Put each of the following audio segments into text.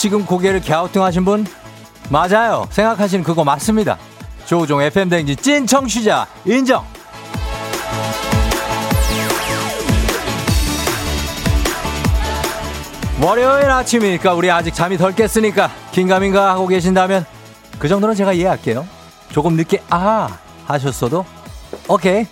지금 고개를 갸우뚱하신 분? 맞아요. 생각하시는 그거 맞습니다. 조우종 FM댕지 찐 청취자 인정. 월요일 아침이니까 우리 아직 잠이 덜 깼으니까 긴가민가 하고 계신다면 그 정도는 제가 이해할게요. 조금 늦게 아 하셨어도 오케이.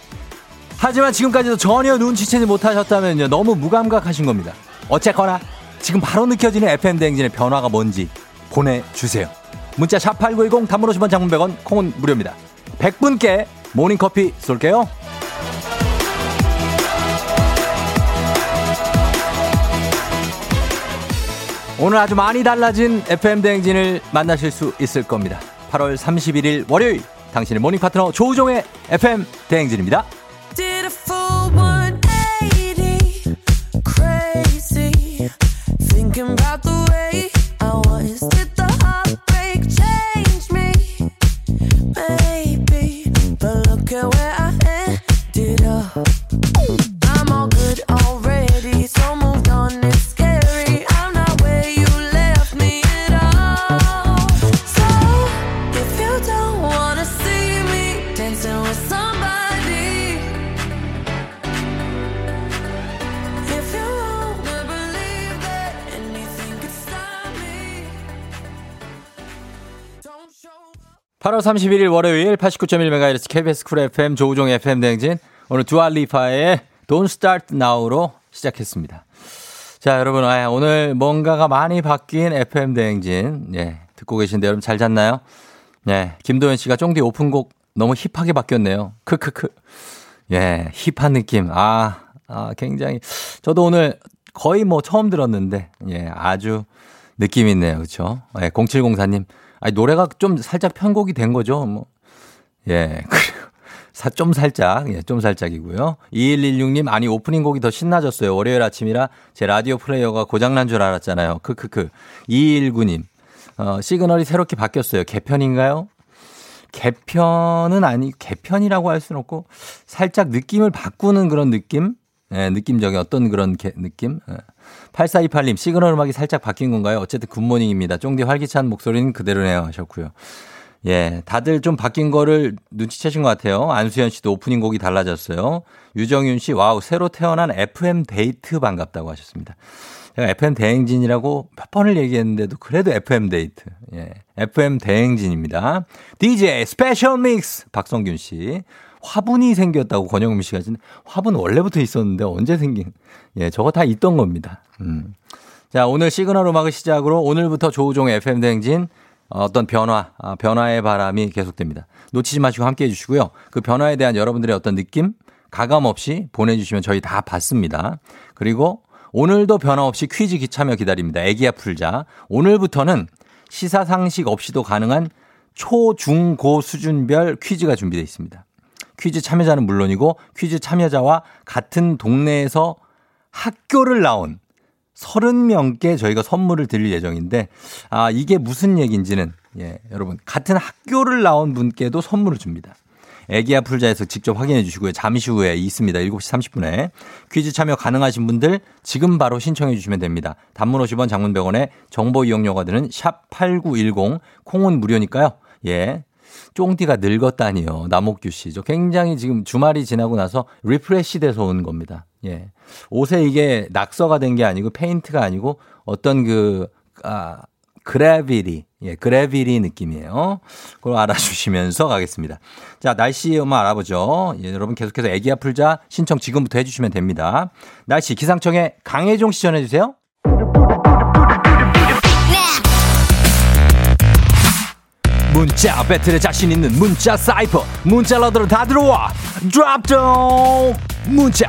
하지만 지금까지도 전혀 눈치채지 못하셨다면요 너무 무감각하신 겁니다. 어쨌거나 지금 바로 느껴지는 FM 대행진의 변화가 뭔지 보내주세요. 문자 샵 8910 단문 50원 장문 100원 콩은 무료입니다. 100분께 모닝커피 쏠게요. 오늘 아주 많이 달라진 FM 대행진을 만나실 수 있을 겁니다. 8월 31일 월요일 당신의 morning 파트너 조우종의 FM 대행진입니다. about the way I was. (8월 31일) 월요일 (89.1MHz) KBS Cool FM 조우종 FM 대행진 오늘 두알리파의 Don't Start Now로 시작했습니다. 자, 여러분, 아, 오늘 뭔가가 많이 바뀐 FM 대행진. 예, 듣고 계신데 여러분 잘 잤나요? 예, 김도현 씨가 쫑디 오픈곡 너무 hip하게 바뀌었네요. 크크크. 예, hip한 느낌. 아, 아, 굉장히. 저도 오늘 거의 뭐 처음 들었는데, 예, 아주 느낌 있네요. 그쵸? 예, 0704님. 아니, 노래가 좀 살짝 편곡이 된 거죠. 뭐. 예, 그리고 사, 좀 살짝, 예, 좀 살짝이고요. 2116님, 아니, 오프닝 곡이 더 신나졌어요. 월요일 아침이라 제 라디오 플레이어가 고장난 줄 알았잖아요. 크크크. 2219님, 어, 시그널이 새롭게 바뀌었어요. 개편인가요? 개편은 아니, 개편이라고 할 수는 없고, 살짝 느낌을 바꾸는 그런 느낌? 예, 느낌적인 어떤 그런 개, 느낌? 예. 8428님, 시그널 음악이 살짝 바뀐 건가요? 어쨌든 good morning입니다. 쫑디 활기찬 목소리는 그대로네요. 하셨고요. 예, 다들 좀 바뀐 거를 눈치채신 것 같아요. 안수현 씨도 오프닝 곡이 달라졌어요. 유정윤 씨, wow, 새로 태어난 FM 데이트 반갑다고 하셨습니다. 제가 FM 대행진이라고 몇 번을 얘기했는데도 그래도 FM 데이트. 예, FM 대행진입니다. DJ special mix 박성균 씨. 화분이 생겼다고 권영민 씨가 하시는데 화분 원래부터 있었는데 언제 생긴? 예, 저거 다 있던 겁니다. 음. 자, 오늘 시그널 음악을 시작으로 오늘부터 조우종 FM 대행진 어떤 변화, 아, 변화의 바람이 계속됩니다. 놓치지 마시고 함께 해주시고요. 그 변화에 대한 여러분들의 어떤 느낌, 가감 없이 보내주시면 저희 다 받습니다. 그리고 오늘도 변화 없이 퀴즈 기참여 기다립니다. 애기야 풀자. 오늘부터는 시사상식 없이도 가능한 초, 중, 고 수준별 퀴즈가 준비되어 있습니다. 퀴즈 참여자는 물론이고 퀴즈 참여자와 같은 동네에서 학교를 나온 30명께 저희가 선물을 드릴 예정인데, 아, 이게 무슨 얘기인지는, 예, 여러분, 같은 학교를 나온 분께도 선물을 줍니다. 애기야 풀자에서 직접 확인해 주시고요. 잠시 후에 있습니다. 7시 30분에. 퀴즈 참여 가능하신 분들 지금 바로 신청해 주시면 됩니다. 단문 50원 장문 100원에 정보 이용료가 드는 샵 8910 콩은 무료니까요. 예. 쫑디가 늙었다니요. 남옥규 씨. 저 굉장히 지금 주말이 지나고 나서 refresh 돼서 온 겁니다. 예. 옷에 이게 낙서가 된 게 아니고 페인트가 아니고 어떤 그, 아, graffiti, 예, graffiti 느낌이에요. 그걸 알아주시면서 가겠습니다. 자, 날씨 한번 알아보죠. 예, 여러분 계속해서 애기야 풀자 신청 지금부터 해주시면 됩니다. 날씨 기상청에 강혜종 씨 전해주세요. 문자 배틀에 자신 있는 문자 사이퍼. 문자 러들은 다 들어와. 드랍 동 문자.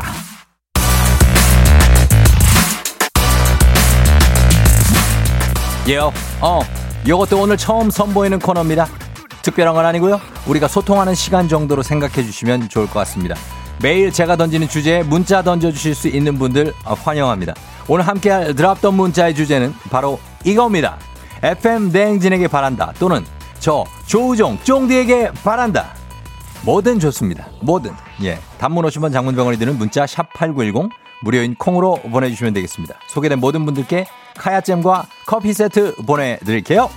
예요. 어 이것도 오늘 처음 선보이는 코너입니다. 특별한 건 아니고요. 우리가 소통하는 시간 정도로 생각해 주시면 좋을 것 같습니다. 매일 제가 던지는 주제에 문자 던져주실 수 있는 분들 환영합니다. 오늘 함께할 드랍던 문자의 주제는 바로 이겁니다. FM 대행진에게 바란다 또는 저 조우종 쫑디에게 바란다. 뭐든 좋습니다. 뭐든. 예. 단문 50원 장문 100원이 드는 문자 샵 8910 무료인 콩으로 보내주시면 되겠습니다. 소개된 모든 분들께 카야잼과 커피 세트 보내드릴게요.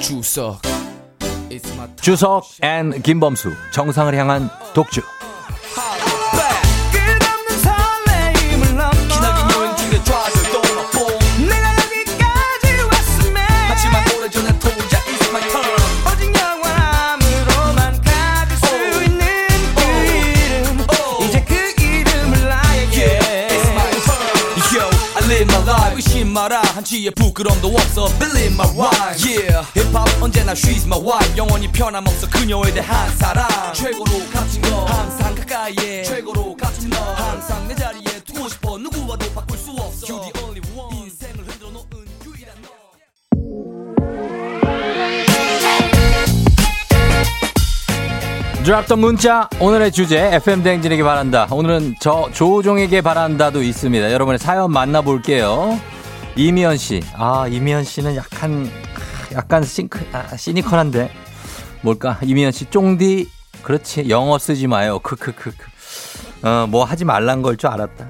주석 주석 and 김범수 정상을 향한 독주 마라 한치의 부끄럼도 없어. Believe my rhyme Yeah. 힙합 언제나 she's my wife 영원히 변함없어 그녀에 대한 사랑. 최고로 값진 거 항상 가까이에. 최고로 값진 너 항상 내 자리에 두고 싶어. 누구와도 바꿀 수 없어. You the only one. 인생을 흔들어 놓은 유일한 너. 드랍던 문자. 오늘의 주제 FM 대행진에게 바란다. 오늘은 저 조종에게 바란다도 있습니다. 여러분의 사연 만나볼게요 이미연 씨. 아, 이미연 씨는 약간, 약간 싱크, 아, 시니컬한데. 뭘까? 이미연 씨, 쫑디. 그렇지. 영어 쓰지 마요. 크크크크. 어, 뭐 하지 말란 걸 줄 알았다.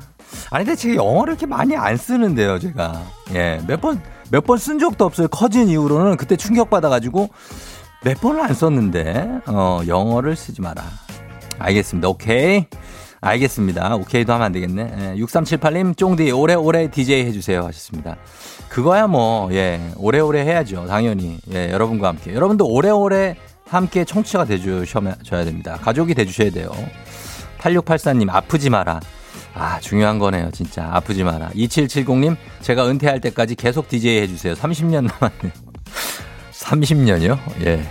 아니, 근데 제가 영어를 이렇게 많이 안 쓰는데요, 제가. 예, 몇 번, 몇 번 쓴 적도 없어요. 커진 이후로는 그때 충격받아가지고 몇 번을 안 썼는데, 어, 영어를 쓰지 마라. 알겠습니다. 오케이. 알겠습니다. 오케이도 하면 안 되겠네. 예, 6378님, 쫑디, 오래오래 DJ 해주세요. 하셨습니다. 그거야 뭐, 예, 오래오래 해야죠. 당연히. 예, 여러분과 함께. 여러분도 오래오래 함께 청취자가 돼주셔야 됩니다. 가족이 돼주셔야 돼요. 8684님, 아프지 마라. 아, 중요한 거네요. 진짜. 아프지 마라. 2770님, 제가 은퇴할 때까지 계속 DJ 해주세요. 30년 남았네요. 30년이요? 예.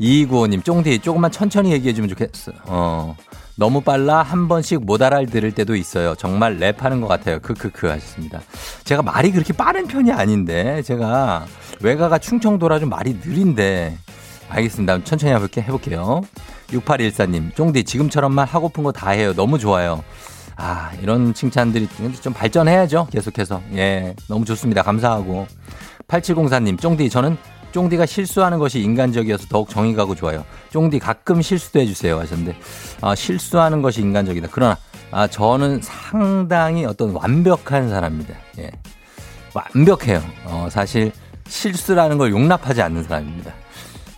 2295님, 쫑디, 조금만 천천히 얘기해주면 좋겠어. 어. 너무 빨라 한 번씩 못 알아들을 때도 있어요. 정말 랩하는 것 같아요. 크크크 하셨습니다. 제가 말이 그렇게 빠른 편이 아닌데 제가 외가가 충청도라 좀 말이 느린데 알겠습니다. 천천히 해볼게, 해볼게요. 6814님, 쫑디 지금처럼만 하고픈 거 다 해요. 너무 좋아요. 아, 이런 칭찬들이 좀 발전해야죠. 계속해서. 예, 너무 좋습니다. 감사하고. 8704님, 쫑디 저는 쫑디가 실수하는 것이 인간적이어서 더욱 정이 가고 좋아요. 쫑디 가끔 실수도 해주세요 하셨는데 아, 실수하는 것이 인간적이다. 그러나 아, 저는 상당히 어떤 완벽한 사람입니다. 예. 완벽해요. 어, 사실 실수라는 걸 용납하지 않는 사람입니다.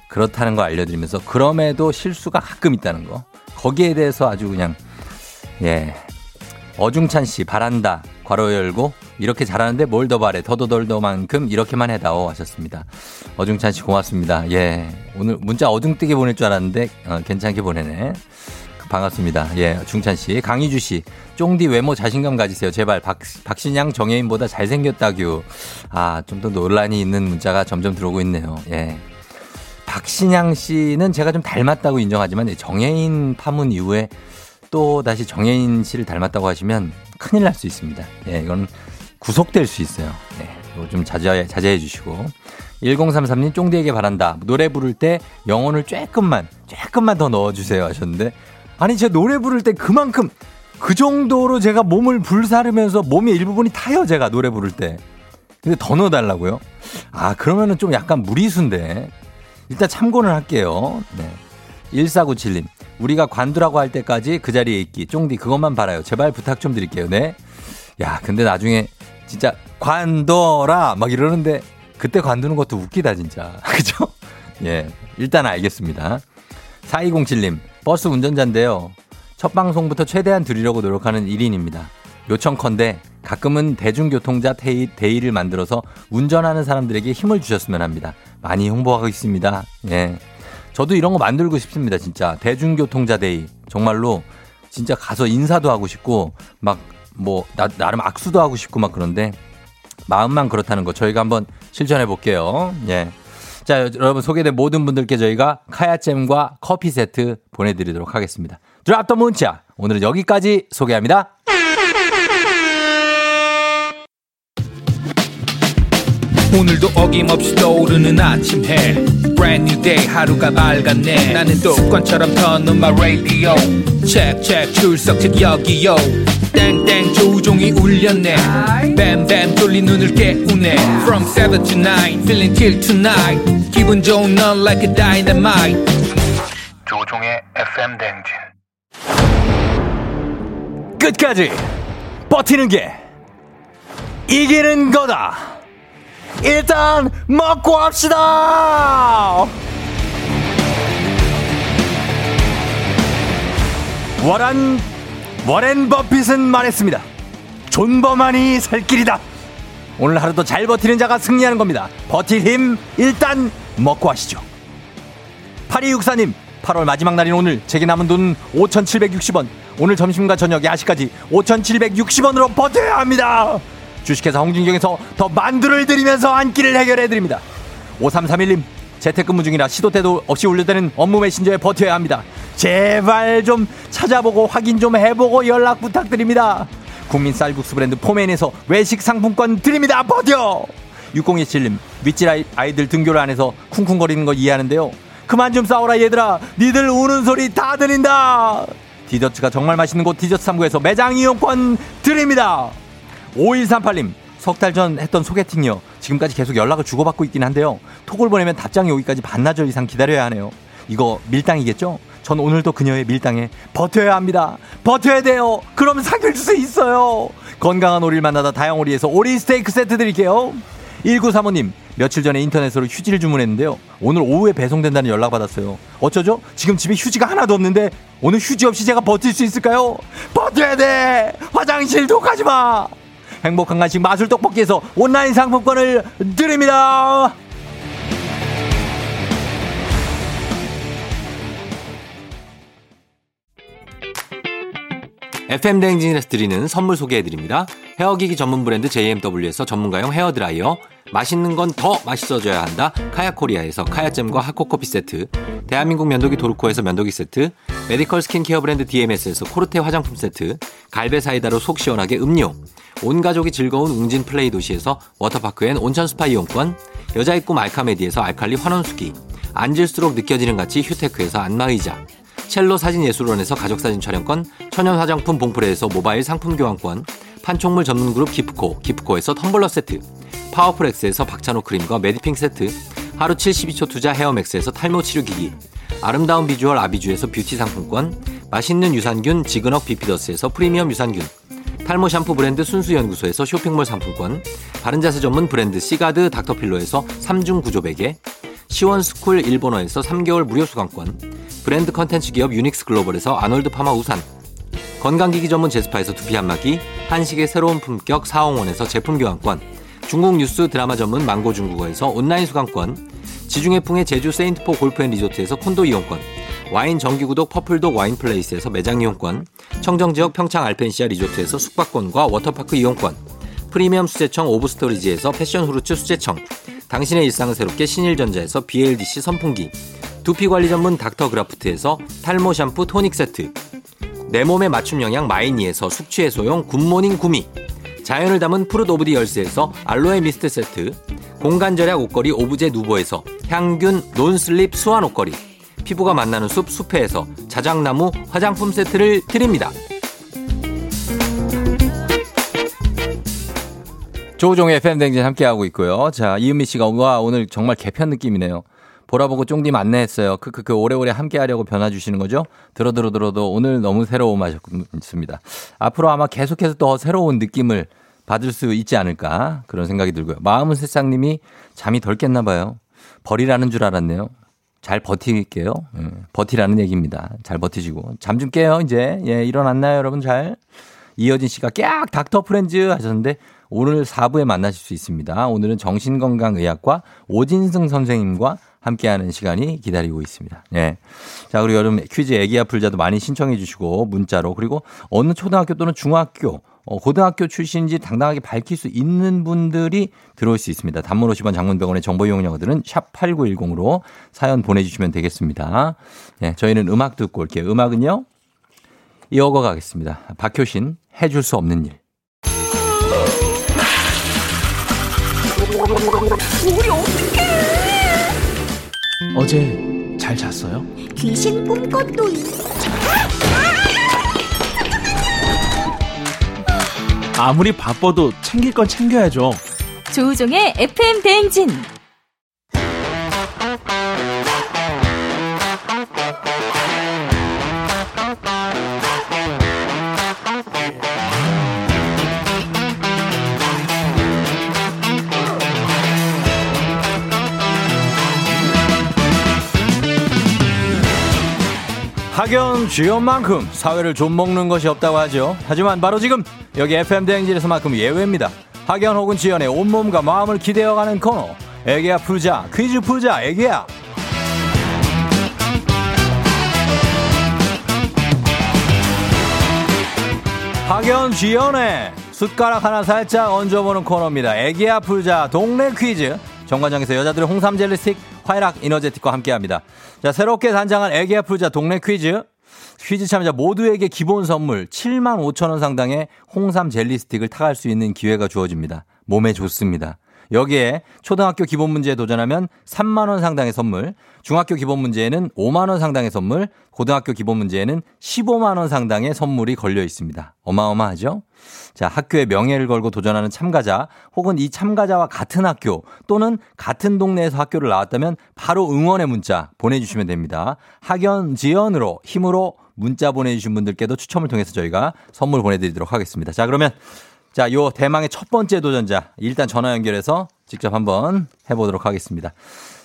그렇다는 걸 알려드리면서 그럼에도 실수가 가끔 있다는 거. 거기에 대해서 아주 그냥 예 어중찬 씨 바란다 괄호 열고 이렇게 잘하는데 뭘 더 바래 더더덜더만큼 이렇게만 해다오 하셨습니다. 어중찬 씨 고맙습니다. 예 오늘 문자 어중뜨게 보낼 줄 알았는데 어, 괜찮게 보내네. 반갑습니다. 예, 중찬 씨. 강희주 씨. 쫑디 외모 자신감 가지세요. 제발. 박, 박신양 정혜인보다 잘생겼다규. 아, 좀 더 논란이 있는 문자가 점점 들어오고 있네요. 예. 박신양 씨는 제가 좀 닮았다고 인정하지만 정혜인 파문 이후에 또 다시 정혜인 씨를 닮았다고 하시면 큰일 날 수 있습니다. 예, 이건 구속될 수 있어요. 예, 이거 좀 자제해, 자제해 주시고. 1033님 쫑디에게 바란다. 노래 부를 때 영혼을 조금만, 조금만 더 넣어주세요 하셨는데. 아니, 제가 노래 부를 때 그만큼, 그 정도로 제가 몸을 불사르면서 몸의 일부분이 타요, 제가 노래 부를 때. 근데 더 넣어달라고요? 아, 그러면은 좀 약간 무리수인데. 일단 참고는 할게요. 네. 1497님. 우리가 관두라고 할 때까지 그 자리에 있기. 쫑디 그것만 바라요. 제발 부탁 좀 드릴게요. 네. 야, 근데 나중에 진짜 관둬라 막 이러는데 그때 관두는 것도 웃기다 진짜. 그죠? 예. 일단 알겠습니다. 4207님. 버스 운전자인데요. 첫 방송부터 최대한 드리려고 노력하는 1인입니다. 요청컨대 가끔은 대중교통자 데이, 데이를 만들어서 운전하는 사람들에게 힘을 주셨으면 합니다. 많이 홍보하고 있습니다. 예. 저도 이런 거 만들고 싶습니다, 진짜. 대중교통자 데이. 정말로 진짜 가서 인사도 하고 싶고, 막, 뭐, 나, 나름 악수도 하고 싶고 막 그런데, 마음만 그렇다는 거 저희가 한번 실천해 볼게요. 예. 자, 여러분 소개된 모든 분들께 저희가 카야잼과 커피 세트 보내드리도록 하겠습니다. 드랍 더 문자. 오늘은 여기까지 소개합니다. 오늘도 어김없이 떠오르는 아침 해 Brand new day 하루가 밝았네 나는 똑관처럼 터는 마 radio check check 출석 책 여기요 땡땡 조종이 울렸네 뱀뱀 돌린 눈을 깨우네 From 7 to 9 feeling till tonight 기분 좋은 넌 like a dynamite 조종의 FM 댕진 끝까지 버티는 게 이기는 거다. 일단 먹고 합시다. 워란 워렌 버핏은 말했습니다. 존버만이 살 길이다. 오늘 하루도 잘 버티는 자가 승리하는 겁니다. 버틸 힘 일단 먹고 하시죠. 8264님 8월 마지막 날인 오늘 제게 남은 돈 5,760원. 오늘 점심과 저녁 야식까지 5,760원으로 버텨야 합니다. 주식회사 홍진경에서 더 만두를 드리면서 안기를 해결해 드립니다. 5331님 재택근무 중이라 시도 때도 없이 울려대는 업무 메신저에 버텨야 합니다. 제발 좀 찾아보고 확인 좀 해보고 연락 부탁드립니다. 국민 쌀국수 브랜드 포맨에서 외식 상품권 드립니다. 버텨! 6027님 윗질 아이들 등교를 안 해서 쿵쿵거리는 거 이해하는데요. 그만 좀 싸워라 얘들아. 니들 우는 소리 다 들린다. 디저트가 정말 맛있는 곳 디저트 3구에서 매장 이용권 드립니다. 5138님 석 달 전 했던 소개팅이요. 지금까지 계속 연락을 주고받고 있긴 한데요. 톡을 보내면 답장이 오기까지 반나절 이상 기다려야 하네요. 이거 밀당이겠죠? 전 오늘도 그녀의 밀당에 버텨야 합니다. 버텨야 돼요. 그럼 사귈 수 있어요. 건강한 오리를 만나다 다양오리에서 오리 스테이크 세트 드릴게요. 1935님, 며칠 전에 인터넷으로 휴지를 주문했는데요. 오늘 오후에 배송된다는 연락 받았어요. 어쩌죠? 지금 집에 휴지가 하나도 없는데 오늘 휴지 없이 제가 버틸 수 있을까요? 버텨야 돼! 화장실도 가지 마! 행복한 간식 마술 떡볶이에서 온라인 상품권을 드립니다! FM 대행진에서 드리는 선물 소개해 드립니다. 헤어기기 전문 브랜드 JMW에서 전문가용 헤어드라이어, 맛있는 건 더 맛있어져야 한다. 카야코리아에서 카야잼과 하코커피 세트, 대한민국 면도기 도르코에서 면도기 세트, medical skincare 브랜드 DMS에서 코르테 화장품 세트, 갈배 사이다로 속 시원하게 음료, 온 가족이 즐거운 웅진 플레이 도시에서 워터파크 and 온천 스파 이용권, 여자의 꿈 알카메디에서 알칼리 환원수기, 앉을수록 느껴지는 가치 휴테크에서 안마의자, 첼로 사진예술원에서 가족사진 촬영권, 천연 화장품 봉프레에서 모바일 상품 교환권, 판촉물 전문 그룹 기프코, 기프코에서 텀블러 세트, 파워풀엑스에서 박찬호 크림과 메디핑 세트, 하루 72초 투자 헤어맥스에서 탈모 치료기기, 아름다운 비주얼 아비주에서 뷰티 상품권, 맛있는 유산균 지그넉 비피더스에서 프리미엄 유산균, 탈모 샴푸 브랜드 순수연구소에서 쇼핑몰 상품권, 바른자세 전문 브랜드 시가드 닥터필로에서 3중 구조 베개, 시원스쿨 일본어에서 3개월 무료 수강권, 브랜드 컨텐츠 기업 유닉스 글로벌에서 아놀드 파마 우산, 건강기기 전문 제스파에서 두피 안마기, 한식의 새로운 품격 사홍원에서 제품 교환권, 중국 뉴스 드라마 전문 망고 중국어에서 온라인 수강권, 지중해풍의 제주 세인트포 골프앤 리조트에서 콘도 이용권, 와인 정기구독 퍼플독 와인플레이스에서 매장 이용권, 청정지역 평창 알펜시아 리조트에서 숙박권과 워터파크 이용권, 프리미엄 수제청 오브스토리지에서 passion fruits 수제청, 당신의 일상을 새롭게 신일전자에서 BLDC 선풍기, 두피관리 전문 닥터그라프트에서 탈모 샴푸 토닉 세트, 내 몸에 맞춤 영양 마이니에서 숙취해소용 굿모닝 구미, 자연을 담은 Fruit of the Earth에서 알로에 미스트 세트, 공간 절약 옷걸이 오브제 누보에서 향균 논슬립 수완 옷걸이, 피부가 만나는 숲 숲회에서 자작나무 화장품 세트를 드립니다. 조종의 팬댕진 함께하고 있고요. 자, 이은미 씨가 와 오늘 정말 개편 느낌이네요. 보라보고 쫑디 안내했어요. 크크크 오래오래 함께하려고 변화 주시는 거죠? 들어 들어 들어도 오늘 너무 새로움 하셨습니다. 앞으로 아마 계속해서 더 새로운 느낌을 받을 수 있지 않을까 그런 생각이 들고요. 마음은 새싹님이 잠이 덜 깼나 봐요. 버리라는 줄 알았네요. 잘 버티게요. 예, 버티라는 얘기입니다. 잘 버티시고 잠 좀 깨요 이제. 예, 일어났나요 여러분 잘? 이어진 씨가 깍 닥터 프렌즈 하셨는데 오늘 4부에 만나실 수 있습니다. 오늘은 정신건강의학과 오진승 선생님과 함께하는 시간이 기다리고 있습니다. 예. 자, 그리고 여름 퀴즈 애기야 풀자도 많이 신청해 주시고 문자로 그리고 어느 초등학교 또는 중학교 어, 고등학교 출신인지 당당하게 밝힐 수 있는 분들이 들어올 수 있습니다. 단문 50원 장문병원의 정보 이용료들은 샵 8910으로 사연 보내주시면 되겠습니다. 예, 저희는 음악 듣고 올게요. 음악은요? 이어가 가겠습니다. 박효신, 해줄 수 없는 일. 우리 어떡해! 어제 잘 잤어요? 귀신 꿈꿨도이. 아무리 바빠도 챙길 건 챙겨야죠. 조우종의 FM 대행진. 학연 지연만큼 사회를 좀 먹는 것이 없다고 하죠. 하지만 바로 지금 여기 FM 대행진에서만큼 예외입니다. 학연 혹은 지연의 온몸과 마음을 기대어가는 코너. 애기야 풀자 퀴즈 풀자 애기야. 학연 지연의 숟가락 하나 살짝 얹어보는 코너입니다. 애기야 풀자 동네 퀴즈. 정관장에서 여자들의 홍삼 젤리 스틱 화이락 이너제틱과 함께합니다. 자 새롭게 단장한 애기야 풀자 동네 퀴즈. 퀴즈 참여자 모두에게 기본 선물 7만 5천 원 상당의 홍삼 젤리 스틱을 타갈 수 있는 기회가 주어집니다. 몸에 좋습니다. 여기에 초등학교 기본 문제에 도전하면 3만 원 상당의 선물, 중학교 기본 문제에는 5만 원 상당의 선물, 고등학교 기본 문제에는 15만 원 상당의 선물이 걸려 있습니다. 어마어마하죠? 자, 학교의 명예를 걸고 도전하는 참가자 혹은 이 참가자와 같은 학교 또는 같은 동네에서 학교를 나왔다면 바로 응원의 문자 보내주시면 됩니다. 학연 지연으로 힘으로 문자 보내주신 분들께도 추첨을 통해서 저희가 선물 보내드리도록 하겠습니다. 자, 그러면 자, 요 대망의 첫 번째 도전자 일단 전화 연결해서 직접 한번 해보도록 하겠습니다.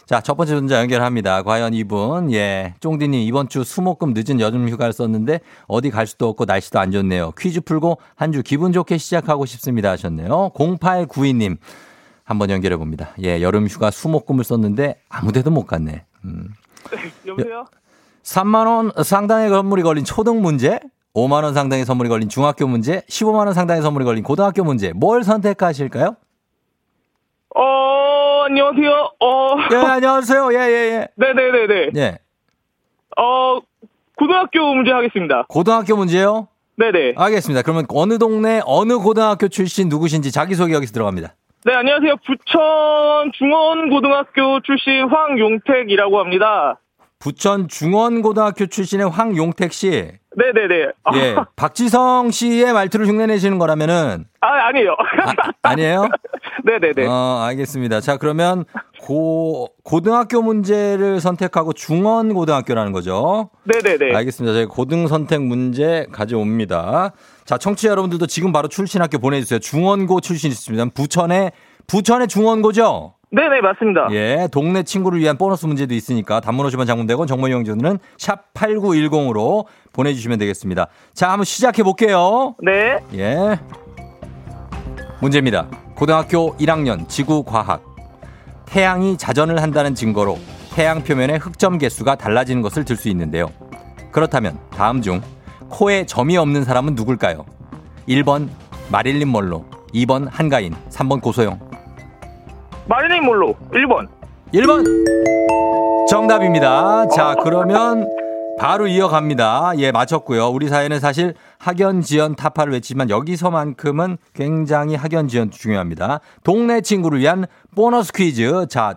자, 첫 번째 도전자 연결합니다. 과연 이분, 예, 쫑디님 이번 주 수목금 늦은 여름 휴가를 썼는데 어디 갈 수도 없고 날씨도 안 좋네요. 퀴즈 풀고 한 주 기분 좋게 시작하고 싶습니다 하셨네요. 0892님 한번 연결해 봅니다. 예, 여름 휴가 수목금을 썼는데 아무 데도 못 갔네. 음. 여보세요? 3만 원 상당의 선물이 걸린 초등 문제, 5만 원 상당의 선물이 걸린 중학교 문제, 15만 원 상당의 선물이 걸린 고등학교 문제. 뭘 선택하실까요? 어, 안녕하세요. 어, 예, 안녕하세요. 예, 예, 네네네네. 예. 예. 어, 고등학교 문제 하겠습니다. 고등학교 문제요? 네네. 알겠습니다. 그러면 어느 동네 어느 고등학교 출신 누구신지 자기소개 여기서 들어갑니다. 네, 안녕하세요. 부천 중원고등학교 출신 황용택이라고 합니다. 부천 중원고등학교 출신의 황용택 씨. 네네네. 아, 예. 박지성 씨의 말투를 흉내내시는 거라면은 아, 아니에요. 아, 니에요 네네네. 어, 알겠습니다. 자, 그러면 고 고등학교 문제를 선택하고 중원 고등학교라는 거죠. 네네네. 알겠습니다. 저희 고등 선택 문제 가져옵니다. 자, 청취자 여러분들도 지금 바로 출신 학교 보내주세요. 중원고 출신 있습니다. 부천의 부천의 중원고죠. 네네, 맞습니다. 예, 동네 친구를 위한 보너스 문제도 있으니까 단문 50원 장문대건 정모 이용료는 샵 8910으로 보내주시면 되겠습니다. 자, 한번 시작해 볼게요. 네. 예. 문제입니다. 고등학교 1학년 지구과학. 태양이 자전을 한다는 증거로 태양 표면의 흑점 개수가 달라지는 것을 들 수 있는데요. 그렇다면 다음 중 코에 점이 없는 사람은 누굴까요? 1번 마릴린 멀로, 2번 한가인, 3번 고소영. 마리네임 몰로 1번. 1번 정답입니다. 자, 그러면 바로 이어갑니다. 예, 맞췄고요. 우리 사회는 사실 학연, 지연, 타파를 외치지만 여기서만큼은 굉장히 학연, 지연 중요합니다. 동네 친구를 위한 보너스 퀴즈. 자,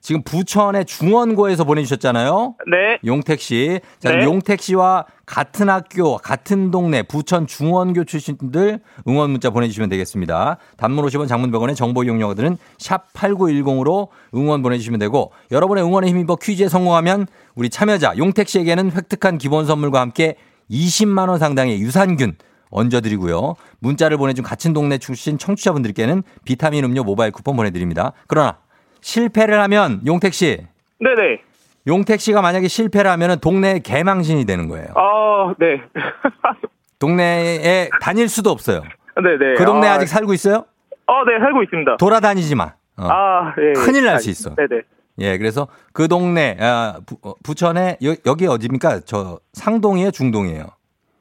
지금 부천의 중원고에서 보내주셨잖아요. 네. 용택 씨. 자, 네. 용택 씨와 같은 학교, 같은 동네, 부천 중원교 출신들 응원 문자 보내주시면 되겠습니다. 단문 50원 장문 100원의 정보 이용료들은 샵 8910으로 응원 보내주시면 되고 여러분의 응원에 힘입어 퀴즈에 성공하면 우리 참여자 용택 씨에게는 획득한 기본 선물과 함께 20만 원 상당의 유산균 얹어드리고요. 문자를 보내준 같은 동네 출신 청취자분들께는 비타민 음료 모바일 쿠폰 보내드립니다. 그러나 실패를 하면 용택 씨 네네. 용택 씨가 만약에 실패를 하면 동네 개망신이 되는 거예요. 아, 네. 동네에 다닐 수도 없어요. 네네. 그 동네 아, 아, 직 살고 있어요? 아, 네, 살고 있습니다. 돌아다니지 마. 어. 아, 예. 큰일 날 아, 수 있어. 네네. 예, 그래서 그 동네 아, 부, 어, 부천에 여, 여기 어디입니까? 저 상동이에요, 중동이에요.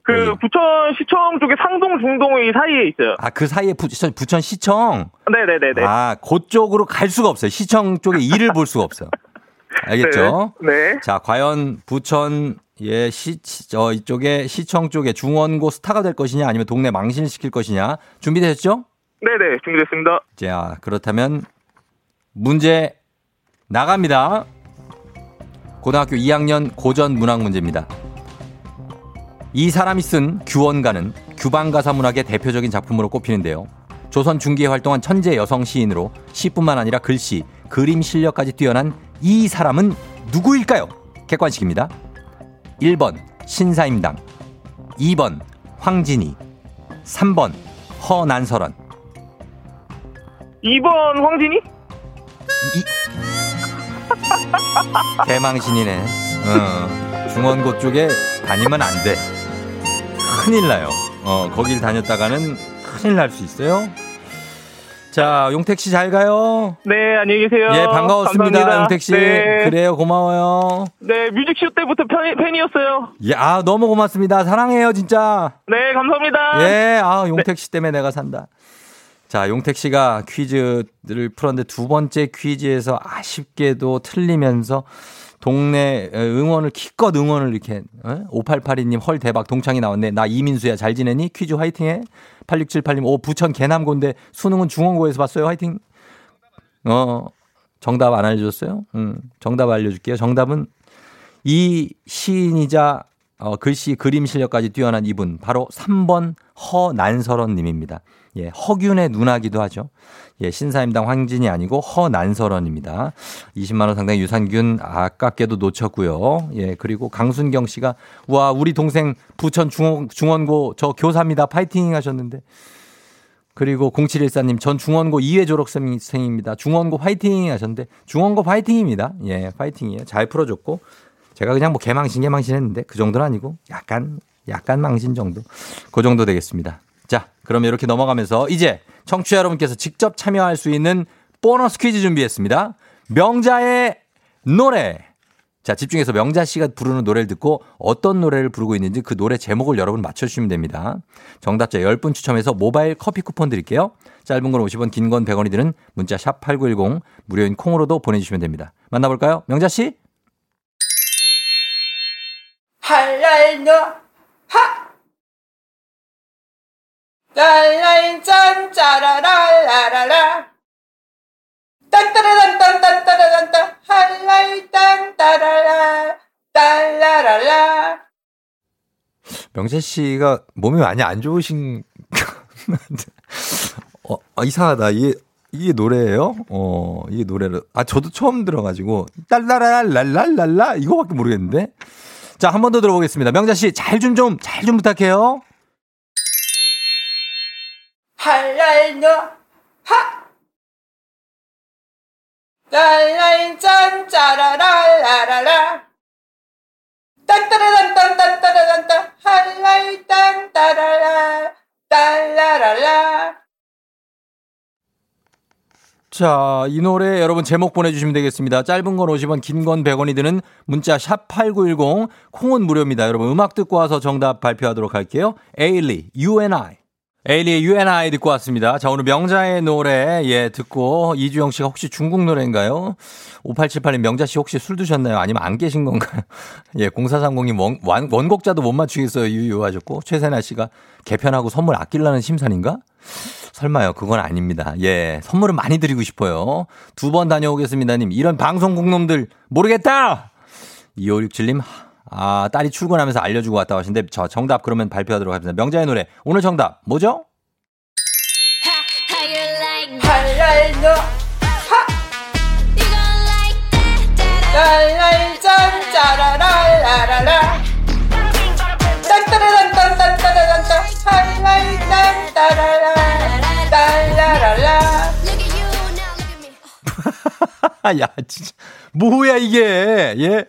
그 여기. 부천시청 쪽에 상동, 중동의 사이에 있어요. 아, 그 사이에 부천, 부천 시청. 네네네네. 아, 그쪽으로 갈 수가 없어요. 시청 쪽에 일을 볼 수가 없어요. 알겠죠? 네. 네. 자, 과연 부천 예, 시, 시- 저 이쪽에 시청 쪽에 중원고 스타가 될 것이냐 아니면 동네 망신을 시킬 것이냐 준비되셨죠? 네네. 준비됐습니다. 자, 그렇다면 문제 나갑니다. 고등학교 2학년 고전 문학 문제입니다. 이 사람이 쓴 규원가는 규방가사 문학의 대표적인 작품으로 꼽히는데요. 조선 중기에 활동한 천재 여성 시인으로 시뿐만 아니라 글씨, 그림 실력까지 뛰어난 이 사람은 누구일까요? 객관식입니다. 1번 신사임당, 2번 황진이, 3번 허난설원. 2번 황진이? 대망신이네. 어, 중원고 쪽에 다니면 안 돼. 큰일 나요. 어, 거길 다녔다가는 큰일 날 수 있어요. 자, 용택 씨 잘 가요. 네, 안녕히 계세요. 예, 반가웠습니다. 감사합니다. 용택 씨. 네. 그래요. 고마워요. 네, 뮤직쇼 때부터 팬, 팬이었어요. 예, 아, 너무 고맙습니다. 사랑해요, 진짜. 네, 감사합니다. 예, 아, 용택 씨 때문에 내가 산다. 자, 용택 씨가 퀴즈를 풀었는데 두 번째 퀴즈에서 아쉽게도 틀리면서 동네 응원을 기껏 응원을 이렇게 어? 5882님 헐 대박 동창이 나왔네. 나 이민수야 잘 지내니? 퀴즈 화이팅해. 8678님 오 부천 개남고인데 수능은 중원고에서 봤어요. 화이팅. 어 정답 안 알려줬어요? 음 정답 알려줄게요. 정답은 이 시인이자 어, 글씨 그림 실력까지 뛰어난 이분 바로 3번 허난설원 님입니다. 예, 허균의 누나기도 하죠. 예, 신사임당 황진이 아니고 허난설원입니다. 20만 원 상당의 유산균 아깝게도 놓쳤고요. 예, 그리고 강순경 씨가 와, 우리 동생 부천 중원, 중원고 저 교사입니다. 파이팅 하셨는데 그리고 0714님, 전 중원고 2회 졸업생입니다. 중원고 파이팅 하셨는데, 중원고 파이팅입니다. 예, 파이팅이에요. 잘 풀어줬고, 제가 그냥 뭐 개망신, 개망신 했는데, 그 정도는 아니고, 약간, 약간 망신 정도. 그 정도 되겠습니다. 자, 그러면 이렇게 넘어가면서, 이제 청취자 여러분께서 직접 참여할 수 있는 보너스 퀴즈 준비했습니다. 명자의 노래. 자, 집중해서 명자 씨가 부르는 노래를 듣고 어떤 노래를 부르고 있는지 그 노래 제목을 여러분 맞춰주시면 됩니다. 정답자 10분 추첨해서 모바일 커피 쿠폰 드릴게요. 짧은 건 50원, 긴 건 100원이 드는 문자 샵 8910 무료인 콩으로도 보내주시면 됩니다. 만나볼까요? 명자 씨? 할랄노 하! 랄라인 짠 짜라랄라라라. 딴따라란딴딴따라란따 할랄 딴따라라 딸라랄라. 명자 씨가 몸이 많이 안 좋으신 어, 아, 이상하다. 이게 이게 노래예요? 어, 이게 노래를. 아 저도 처음 들어가지고 딸라랄랄랄랄라. 이거밖에 모르겠는데. 자, 한 번 더 들어보겠습니다. 명자 씨 잘 좀 좀 잘 좀 부탁해요. 할랄노 하 랄라인 짠 짜라랄라라라 딴따라란딴딴따라란따 할랄 딴따라라 딸라랄라 자, 이 노래 여러분 제목 보내주시면 되겠습니다. 짧은 건 50원, 긴 건 100원이 드는 문자 샵 8910, 콩은 무료입니다. 여러분 음악 듣고 와서 정답 발표하도록 할게요. 에일리, You and I. 에일리의 You and I 듣고 왔습니다. 자, 오늘 명자의 노래, 예, 듣고 이주영 씨가 혹시 중국 노래인가요? 5878님 명자 씨 혹시 술 드셨나요? 아니면 안 계신 건가요? 예, 0430님 원, 원, 원곡자도 못 맞추겠어요. 유유 하셨고, 최세나 씨가 개편하고 선물 아끼려는 심산인가? 설마요. 그건 아닙니다. 예. 선물은 많이 드리고 싶어요. 두 번 다녀오겠습니다님. 이런 방송국 놈들 모르겠다! 2567님, 아, 딸이 출근하면서 알려주고 왔다고 하시는데, 저 정답 그러면 발표하도록 하겠습니다. 명자의 노래. 오늘 정답 뭐죠? 야, 진짜. 뭐야, 이게. 예.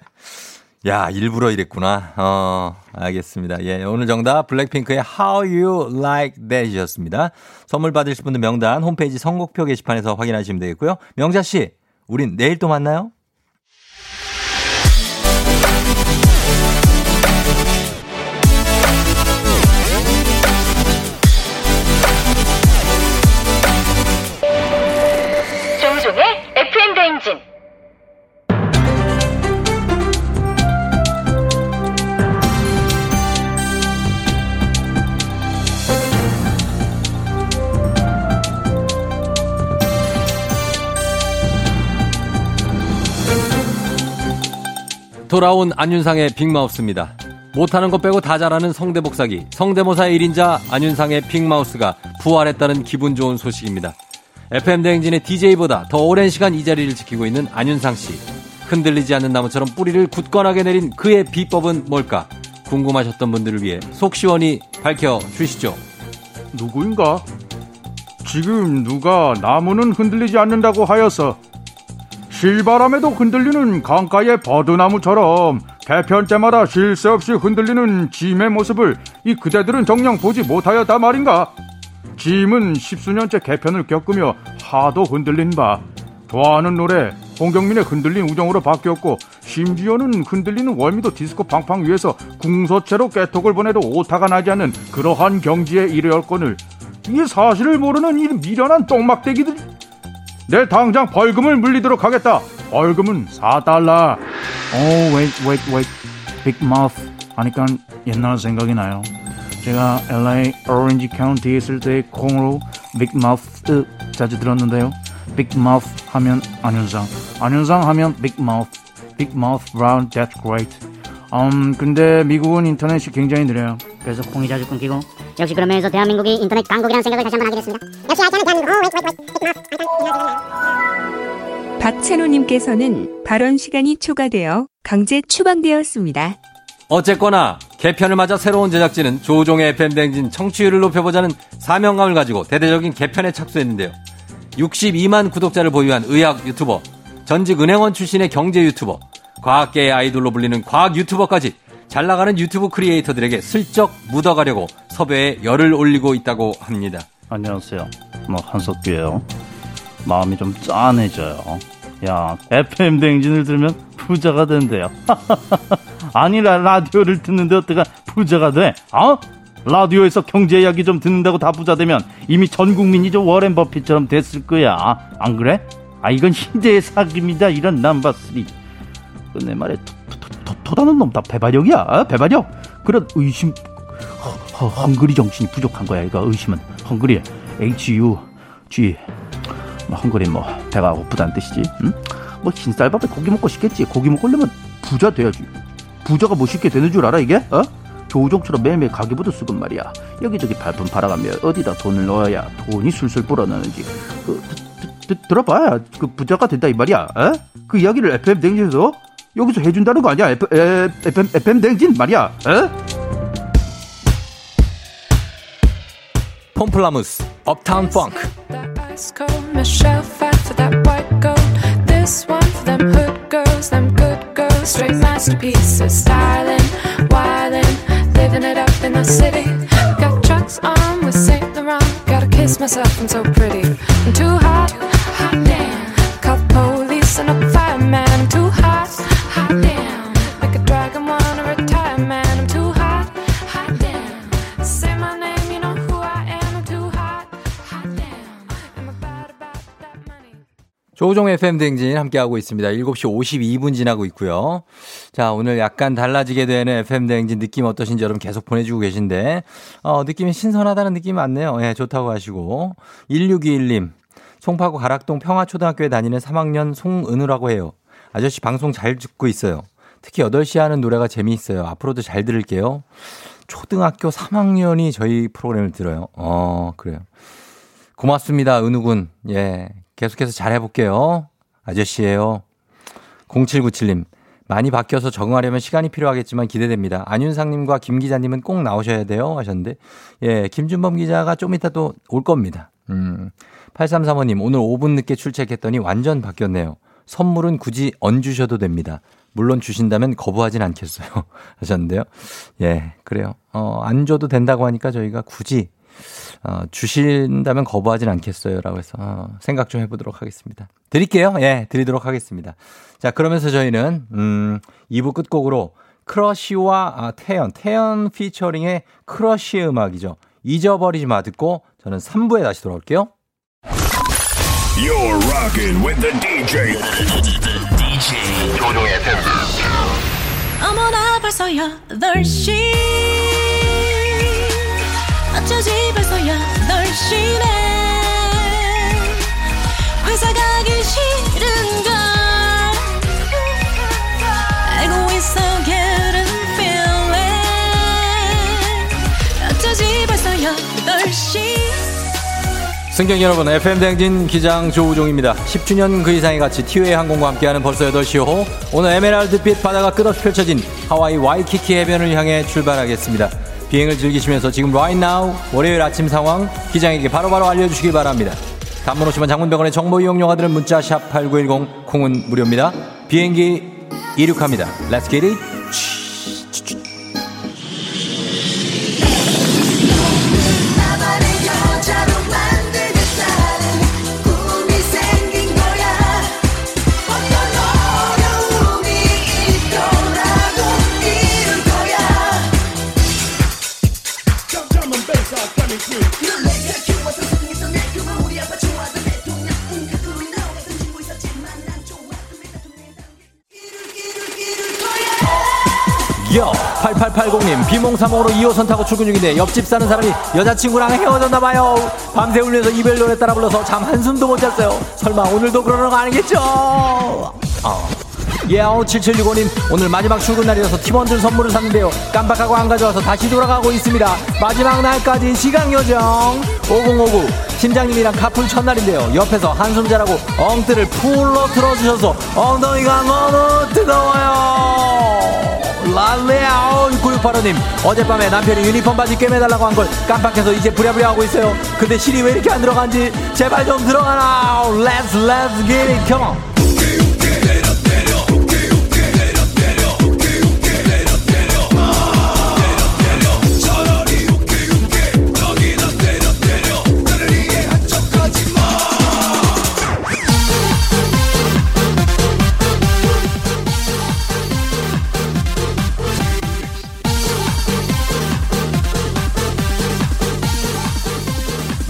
야, 일부러 이랬구나. 어, 알겠습니다. 예, 오늘 정답 블랙핑크의 How You Like That 이었습니다. 선물 받으실 분들 명단 홈페이지 선곡표 게시판에서 확인하시면 되겠고요. 명자 씨, 우린 내일 또 만나요. 돌아온 안윤상의 빅마우스입니다. 못하는 것 빼고 다 잘하는 성대복사기, 성대모사의 1인자 안윤상의 빅마우스가 부활했다는 기분 좋은 소식입니다. FM 대행진의 DJ보다 더 오랜 시간 이 자리를 지키고 있는 안윤상 씨. 흔들리지 않는 나무처럼 뿌리를 굳건하게 내린 그의 비법은 뭘까? 궁금하셨던 분들을 위해 속 시원히 밝혀 주시죠. 누구인가? 지금 누가 나무는 흔들리지 않는다고 하여서 실바람에도 흔들리는 강가의 버드나무처럼 개편 때마다 쉴 새 없이 흔들리는 짐의 모습을 이 그대들은 정녕 보지 못하였다 말인가? 짐은 십수년째 개편을 겪으며 하도 흔들린 바 좋아하는 노래 홍경민의 흔들린 우정으로 바뀌었고 심지어는 흔들리는 월미도 디스코 팡팡 위에서 궁서체로 깨톡을 보내도 오타가 나지 않는 그러한 경지에 이르렀거늘 이 사실을 모르는 이 미련한 똥막대기들 내 당장 벌금을 물리도록 하겠다 벌금은 4달러 오, wait, wait, wait. Big Mouth 하니까 옛날 생각이 나요. 제가 LA 오렌지 카운티에 있을 때 콩으로 Big Mouth 자주 들었는데요. Big Mouth 하면 안현상, 안현상 하면 Big Mouth, Big Mouth Brown, that's great. 음, 근데 미국은 인터넷이 굉장히 느려요. 그래서 콩이 자주 끊기고 역시 그러면서 대한민국이 인터넷 강국이라는 생각을 다시 한번 하게 됐습니다. 역시 IT는 대한민국 오 wait wait wait 박찬호님께서는 발언 시간이 초과되어 강제 추방되었습니다. 어쨌거나 개편을 맞아 새로운 제작진은 조우종의 FM 대행진 청취율을 높여보자는 사명감을 가지고 대대적인 개편에 착수했는데요. 62만 구독자를 보유한 의학 유튜버, 전직 은행원 출신의 경제 유튜버, 과학계의 아이돌로 불리는 과학 유튜버까지 잘 나가는 유튜브 creator들에게 슬쩍 묻어가려고 섭외에 열을 올리고 있다고 합니다. 안녕하세요. 뭐 한석규예요. 마음이 좀 짠해져요. 야, FM 댕진을 들으면 부자가 된대요. 아니 라 라디오를 듣는데 어때가 부자가 돼? 어? 라디오에서 경제 이야기 좀 듣는다고 다 부자 되면 이미 전 국민이 좀 워렌 버핏처럼 됐을 거야. 안 그래? 아 이건 희대의 사기입니다. 이런 남바스리. 내 말에 도, 도, 도, 도다는 놈다 배반력이야. 어? 배반력. 그런 의심 헝그리 정신이 부족한 거야. 이거 의심은 헝그리 H U G 뭐 헝그리 뭐 배가 고프다는 뜻이지. 응? 뭐 흰쌀밥에 고기 먹고 싶겠지. 고기 먹으려면 부자 돼야지. 부자가 뭐 쉽게 되는 줄 알아 이게? 어? 조우종처럼 매일매일 가게부터 쓰건 말이야. 여기저기 발품 팔아가며 어디다 돈을 넣어야 돈이 술술 불어나는지 그, 드, 드, 들어봐야 그 부자가 된다 이 말이야. 어? 그 이야기를 FM 댕진에서 여기서 해준다는 거 아니야? F, 에, FM, FM 댕진 말이야. 어? 폼플라무스, 업타운 펑크. Ice cold Michelle fight for that white gold. This one for them hood girls, them good girls, straight masterpieces, styling, wildin', living it up in the city. Got trucks on with Saint Laurent. Gotta kiss myself, I'm so pretty. I'm too hot, hot damn. 조종 FM 댕진 함께하고 있습니다. 7시 52분 지나고 있고요. 자, 오늘 약간 달라지게 되는 FM 댕진 느낌 어떠신지 여러분 계속 보내주고 계신데, 어, 느낌이 신선하다는 느낌이 많네요. 예, 좋다고 하시고. 1621님, 송파구 가락동 평화초등학교에 다니는 3학년 송은우라고 해요. 아저씨 방송 잘 듣고 있어요. 특히 8시에 하는 노래가 재미있어요. 앞으로도 잘 들을게요. 초등학교 3학년이 저희 프로그램을 들어요. 어, 그래요. 고맙습니다, 은우군. 예. 계속해서 잘 해볼게요. 아저씨예요 0797님. 많이 바뀌어서 적응하려면 시간이 필요하겠지만 기대됩니다. 안윤상님과 김 기자님은 꼭 나오셔야 돼요. 하셨는데, 예, 김준범 기자가 좀 이따 또 올 겁니다. 음. 8335님, 오늘 5분 늦게 출첵했더니 완전 바뀌었네요. 선물은 굳이 얹 주셔도 됩니다. 물론 주신다면 거부하진 않겠어요. 하셨는데요. 예, 그래요. 어, 안 줘도 된다고 하니까 저희가 굳이 어, 주신다면 거부하진 않겠어요. 라고 해서 어, 생각 좀 해보도록 하겠습니다. 드릴게요. 예, 드리도록 하겠습니다. 자, 그러면서 저희는, 음, 2부 끝곡으로 크러쉬와 아, 태연, 태연 피처링의 크러쉬 음악이죠. 잊어버리지 마 듣고 저는 3부에 다시 돌아올게요. You're rocking with the DJ. DJ 조종의. 어머나 벌써 8시 어쩌지 벌써 8시네 회사 가기 싫은걸. 알고 있어 getting feeling. 어쩌지 벌써 8시 승객 여러분, FM대행진 기장 조우종입니다. 10주년 그 이상의 가치 티웨이 항공과 함께하는 벌써 8시 호. 오늘 에메랄드빛 바다가 끝없이 펼쳐진 하와이 와이키키 해변을 향해 출발하겠습니다. 비행을 즐기시면서 지금 right now 월요일 아침 상황 기장에게 바로바로 알려주시기 바랍니다. 단문 오시면 장문병원의 정보 이용료가들은 문자 샵 8910 콩은 무료입니다. 비행기 이륙합니다. Let's get it. 비몽사몽으로 2호선 타고 출근 중인데 옆집 사는 사람이 여자친구랑 헤어졌나 봐요. 밤새 울면서 이별 노래 따라 불러서 잠 한숨도 못 잤어요. 설마 오늘도 그러는 거 아니겠죠? 어. 예어 7765님 오늘 마지막 출근 날이라서 팀원들 선물을 샀는데요. 깜빡하고 안 가져와서 다시 돌아가고 있습니다. 마지막 날까지 시간 요정. 5059 팀장님이랑 카풀 첫날인데요. 옆에서 한숨 자라고 엉뜨를 풀로 틀어주셔서 엉덩이가 너무 뜨거워요 랄레아오 9685님 어젯밤에 남편이 유니폼 바지 꿰매달라고 한 걸 깜빡해서 이제 부랴부랴 하고 있어요. 근데 실이 왜 이렇게 안 들어간지 제발 좀 들어가라. Let's let's get it come on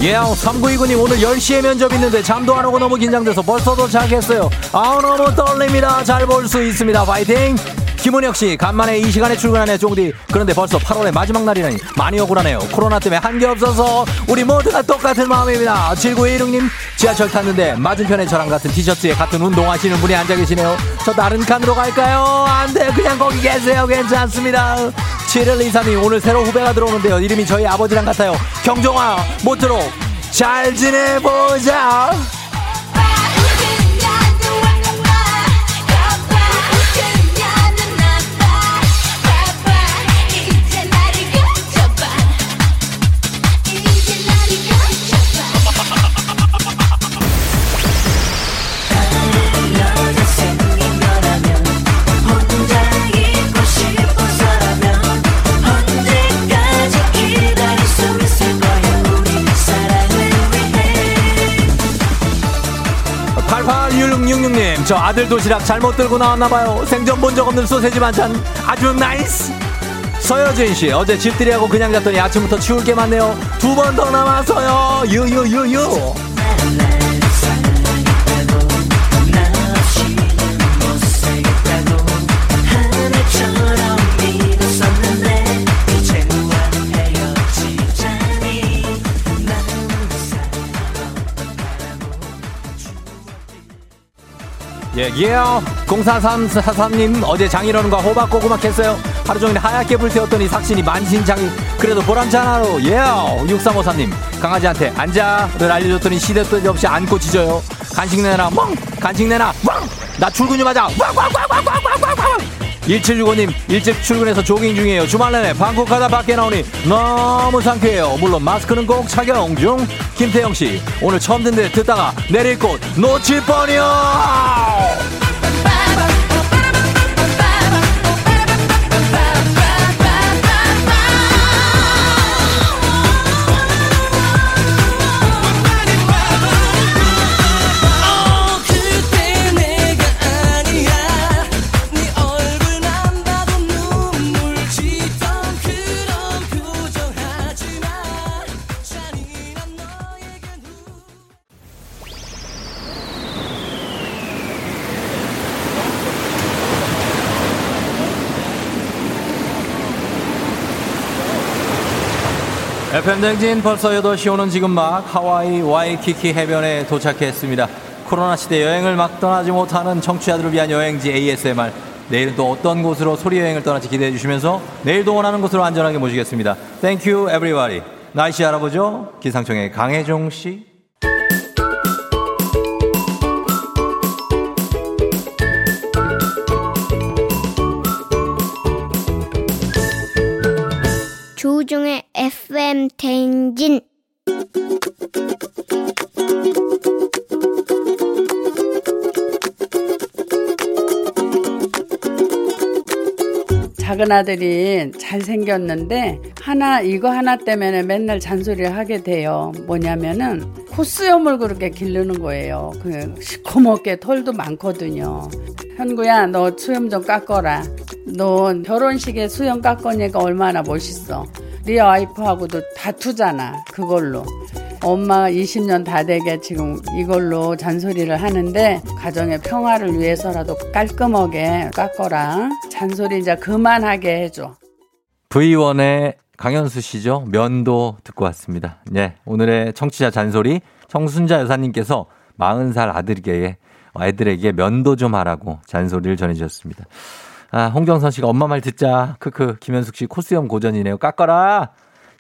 예요 3929님 오늘 10시에 면접 있는데 잠도 안 오고 너무 긴장돼서 벌써 도착했어요. 아우 너무 떨립니다. 잘 볼 수 있습니다. 파이팅 김은혁 씨 간만에 이 시간에 출근하네 쫑디. 그런데 벌써 8월의 마지막 날이라니 많이 억울하네요. 코로나 때문에 한 게 없어서 우리 모두가 똑같은 마음입니다. 7916님 지하철 탔는데 맞은편에 저랑 같은 티셔츠에 같은 운동 하시는 분이 앉아 계시네요. 저 다른 칸으로 갈까요? 안 돼 그냥 거기 계세요. 괜찮습니다. 7123님 오늘 새로 후배가 들어오는데요. 이름이 저희 아버지랑 같아요. 경종아 모쪼록 잘 지내보자 님, 저 아들 도시락 잘못 들고 나왔나봐요. 생전 본 적 없는 소세지 반찬 아주 nice. 서여진 씨, 어제 집들이하고 그냥 잤더니 아침부터 치울 게 많네요. 두 번 더 남았어요. 유유유유. 예, 예. Yeah. 04343님 어제 장인어른과 호박고구마 캤어요. 하루 종일 하얗게 불태웠더니 삭신이 만신장 그래도 보람찬하로 예. Yeah. 6353님 강아지한테 앉아를 알려줬더니 시대뜻 없이 안고 짖어요. 간식 내놔 멍 간식 내놔 멍나 출근 좀 하자 왕왕왕왕왕왕 1765님 일찍 출근해서 조깅 중이에요. 주말 내내 방콕하다 밖에 나오니 너무 상쾌해요. 물론 마스크는 꼭 착용 중. 김태영씨 오늘 처음 듣는데 듣다가 내릴 곳 놓칠 뻔이요 FM 댕진 벌써 8시 오는 지금 막 하와이 와이키키 해변에 도착했습니다. 코로나 시대 여행을 막 떠나지 못하는 청취자들을 위한 여행지 ASMR. 내일은 또 어떤 곳으로 소리 여행을 떠날지 기대해 주시면서 내일도 원하는 곳으로 안전하게 모시겠습니다. Thank you everybody. 날씨 알아보죠. 기상청의 강혜종 씨. FM 대행진 작은 아들이 잘생겼는데 하나 이거 하나 때문에 맨날 잔소리를 하게 돼요. 뭐냐면은 코수염을 그렇게 기르는 거예요. 그 시커멓게 털도 많거든요. 현구야 너 수염 좀 깎어라. 너 결혼식에 수염 깎으니까 얼마나 멋있어. 네 와이프하고도 다투잖아. 그걸로. 엄마가 20년 다 되게 지금 이걸로 잔소리를 하는데 가정의 평화를 위해서라도 깔끔하게 깎거라. 잔소리 이제 그만하게 해줘. V1의 강현수 씨죠. 면도 듣고 왔습니다. 예. 오늘의 청취자 잔소리 청순자 여사님께서 40살 아들에게 아이들에게 면도 좀 하라고 잔소리를 전해주셨습니다. 아, 홍정선 씨가 엄마 말 듣자. 크크. 김현숙 씨 코스염 고전이네요. 깎아라.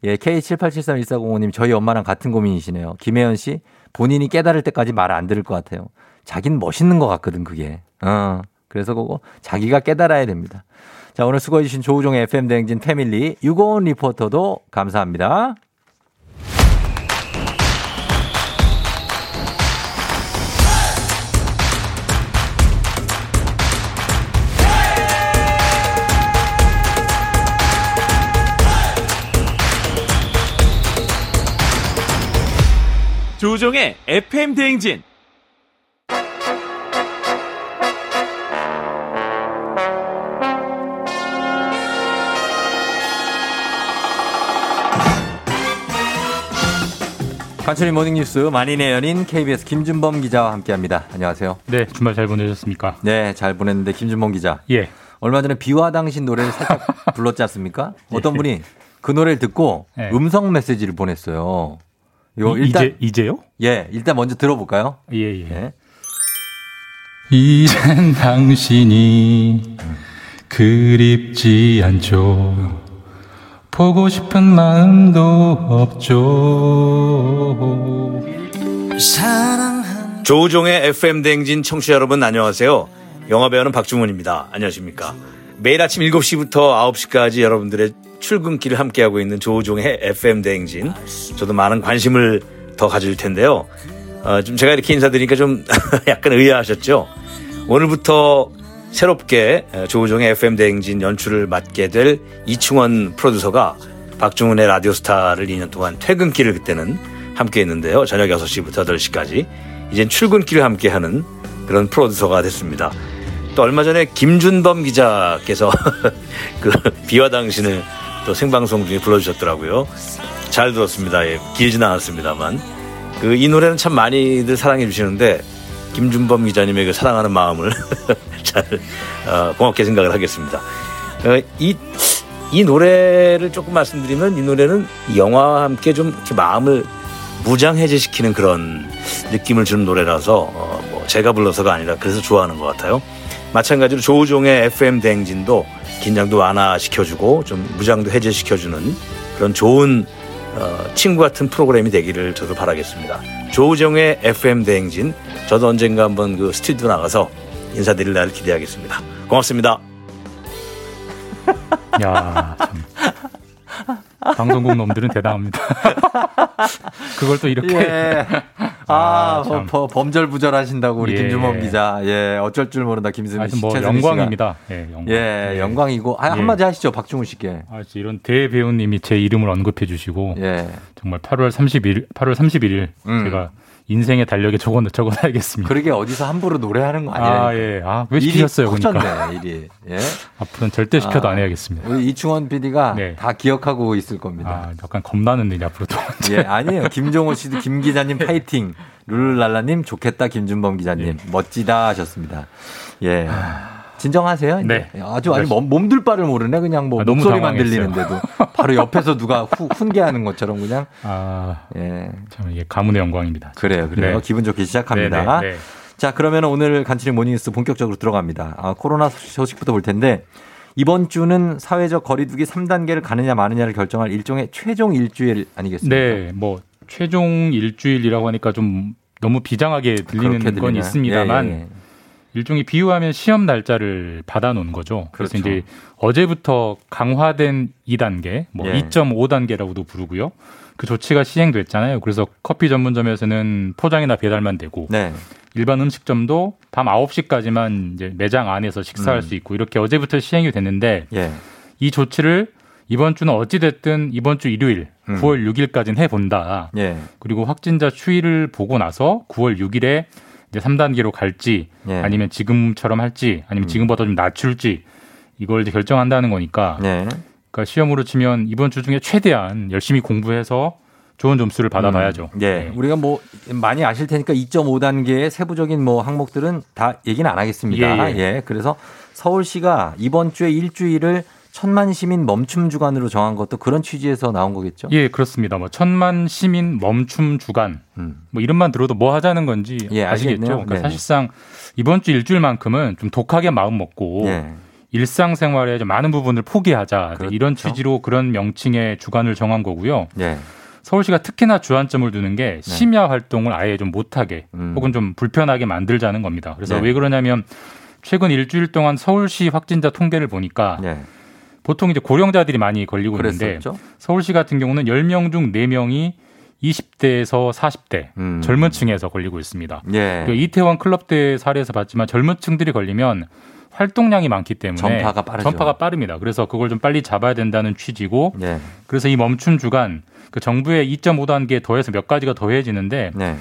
예, K78731405님 저희 엄마랑 같은 고민이시네요. 김혜연 씨 본인이 깨달을 때까지 말 안 들을 것 같아요. 자긴 멋있는 것 같거든 그게. 어. 그래서 그거 자기가 깨달아야 됩니다. 자, 오늘 수고해주신 조우종의 FM대행진 패밀리 유고원 리포터도 감사합니다. 조종의 FM 대행진. 간추린 모닝뉴스 만인의 연인 KBS 김준범 기자와 함께합니다. 안녕하세요. 네, 주말 잘 보내셨습니까? 네, 잘 보냈는데 김준범 기자. 예. 얼마 전에 비와 당신 노래를 살짝 불렀지 않습니까? 어떤 분이 그 노래를 듣고 예. 음성 메시지를 보냈어요. 이- 일단 이제 이제요? 예, 일단 먼저 들어볼까요? 예, 예. 이젠 당신이 그립지 않죠. 보고 싶은 마음도 없죠. 조우종의 FM 대행진 청취자 여러분 안녕하세요. 영화배우는 박중훈입니다. 안녕하십니까. 매일 아침 7시부터 9시까지 여러분들의 출근길을 함께하고 있는 조우종의 FM 대행진. 저도 많은 관심을 더 가질 텐데요. 어, 좀 제가 이렇게 인사드리니까 좀 약간 의아하셨죠? 오늘부터 새롭게 조우종의 FM 대행진 연출을 맡게 될 이충원 프로듀서가 박중훈의 라디오스타를 2년 동안 퇴근길을 그때는 함께 했는데요. 저녁 6시부터 8시까지. 이젠 출근길을 함께 하는 그런 프로듀서가 됐습니다. 또 얼마 전에 김준범 기자께서 그 비와 당신을 또 생방송 중에 불러주셨더라고요. 잘 들었습니다. 예, 길진 않았습니다만. 그 이 노래는 참 많이들 사랑해 주시는데 김준범 기자님의 그 사랑하는 마음을 잘 어, 고맙게 생각을 하겠습니다. 어, 이, 이 노래를 조금 말씀드리면 이 노래는 영화와 함께 좀 이렇게 마음을 무장해제시키는 그런 느낌을 주는 노래라서 어, 뭐 제가 불러서가 아니라 그래서 좋아하는 것 같아요. 마찬가지로 조우종의 FM 대행진도 긴장도 완화시켜주고 좀 무장도 해제시켜주는 그런 좋은 어, 친구 같은 프로그램이 되기를 저도 바라겠습니다. 조우종의 FM 대행진 저도 언젠가 한번 그 스튜디오 나가서 인사드릴 날을 기대하겠습니다. 고맙습니다. 야, 참. 방송국 놈들은 대단합니다. 그걸 또 이렇게. 예. 아, 참. 버- 범절 부절하신다고 우리 예. 김준범 기자. 예, 어쩔 줄 모른다 김승민 씨. 뭐. 영광입니다. 예, 영광. 예, 영광이고 아, 예. 한마디 하시죠 박중훈 씨께. 아, 이런 대배우님이 제 이름을 언급해 주시고 예. 정말 8월 31일 8월 31일 음. 제가 인생의 달력에 적어 적어놔야겠습니다. 그러게 어디서 함부로 노래하는 거 아니에요? 아, 예. 아, 왜 시키셨어요, 그러니까. 일이. 예. 앞으로는 절대 시켜도 아, 안 해야겠습니다. 우리 이충원 PD가 네. 다 기억하고 있을 겁니다. 아, 약간 겁나는 일이 앞으로도. 예, 아니에요. 김종호 씨도 김 기자님 파이팅. 룰랄라님 좋겠다. 김준범 기자님 멋지다 하셨습니다. 예. 진정하세요. 네. 아주 아니 몸, 몸둘 바를 모르네. 그냥 뭐 아, 목소리만. 들리는데도 바로 옆에서 누가 후, 훈계하는 것처럼 그냥. 아, 예. 참 이게 가문의 영광입니다. 그래요. 그래요. 네. 기분 좋게 시작합니다. 네, 네, 네. 자, 그러면 오늘 간추린 모닝뉴스 본격적으로 들어갑니다. 아, 코로나 소식부터 볼 텐데 이번 주는 사회적 거리두기 3단계를 가느냐 마느냐를 결정할 일종의 최종 일주일 아니겠습니까? 네, 뭐 최종 일주일이라고 하니까 좀 너무 비장하게 들리는 건? 있습니다만 예, 예, 예. 일종의 비유하면 시험 날짜를 받아놓은 거죠. 그래서 그렇죠. 이제 어제부터 강화된 2단계, 뭐 예. 2.5단계라고도 부르고요. 그 조치가 시행됐잖아요. 그래서 커피 전문점에서는 포장이나 배달만 되고 네. 일반 음식점도 밤 9시까지만 이제 매장 안에서 식사할 음. 수 있고 이렇게 어제부터 시행이 됐는데 예. 이 조치를 이번 주는 어찌 됐든 이번 주 일요일 음. 9월 6일까지는 해 본다. 예. 그리고 확진자 추이를 보고 나서 9월 6일에 이제 3단계로 갈지 예. 음. 아니면 지금처럼 할지 아니면 지금보다 좀 낮출지 이걸 이제 결정한다는 거니까 네. 그러니까 시험으로 치면 이번 주 중에 최대한 열심히 공부해서 좋은 점수를 받아봐야죠. 음, 예. 우리가 뭐 많이 아실 테니까 2.5단계의 세부적인 뭐 항목들은 다 얘기는 안 하겠습니다. 예, 예. 예. 그래서 서울시가 이번 주에 일주일을 천만 시민 멈춤 주간으로 정한 것도 그런 취지에서 나온 거겠죠? 예, 그렇습니다. 뭐 천만 시민 멈춤 주간 뭐 이름만 들어도 뭐 하자는 건지 음. 예, 아시겠죠? 그러니까 네네. 사실상 이번 주 일주일만큼은 좀 독하게 마음 먹고 예. 일상생활의 좀 많은 부분을 포기하자 그렇죠. 이런 취지로 그런 명칭의 주간을 정한 거고요. 예. 서울시가 특히나 주안점을 두는 게 네. 심야 활동을 아예 좀 못하게 혹은 좀 불편하게 만들자는 겁니다. 그래서 음. 네. 왜 그러냐면 최근 일주일 동안 서울시 확진자 통계를 보니까 보통 이제 고령자들이 많이 걸리고 있는데 네. 그랬었죠? 서울시 같은 경우는 10명 중 4명이 20대에서 40대 젊은 층에서 걸리고 있습니다. 음. 예. 그 이태원 클럽대 사례에서 봤지만 젊은 층들이 걸리면 활동량이 많기 때문에 전파가 빠르죠. 전파가 빠릅니다. 그래서 그걸 좀 빨리 잡아야 된다는 취지고 예. 그래서 이 멈춤 주간 그 정부의 2.5단계 더해서 몇 가지가 더해지는데 네.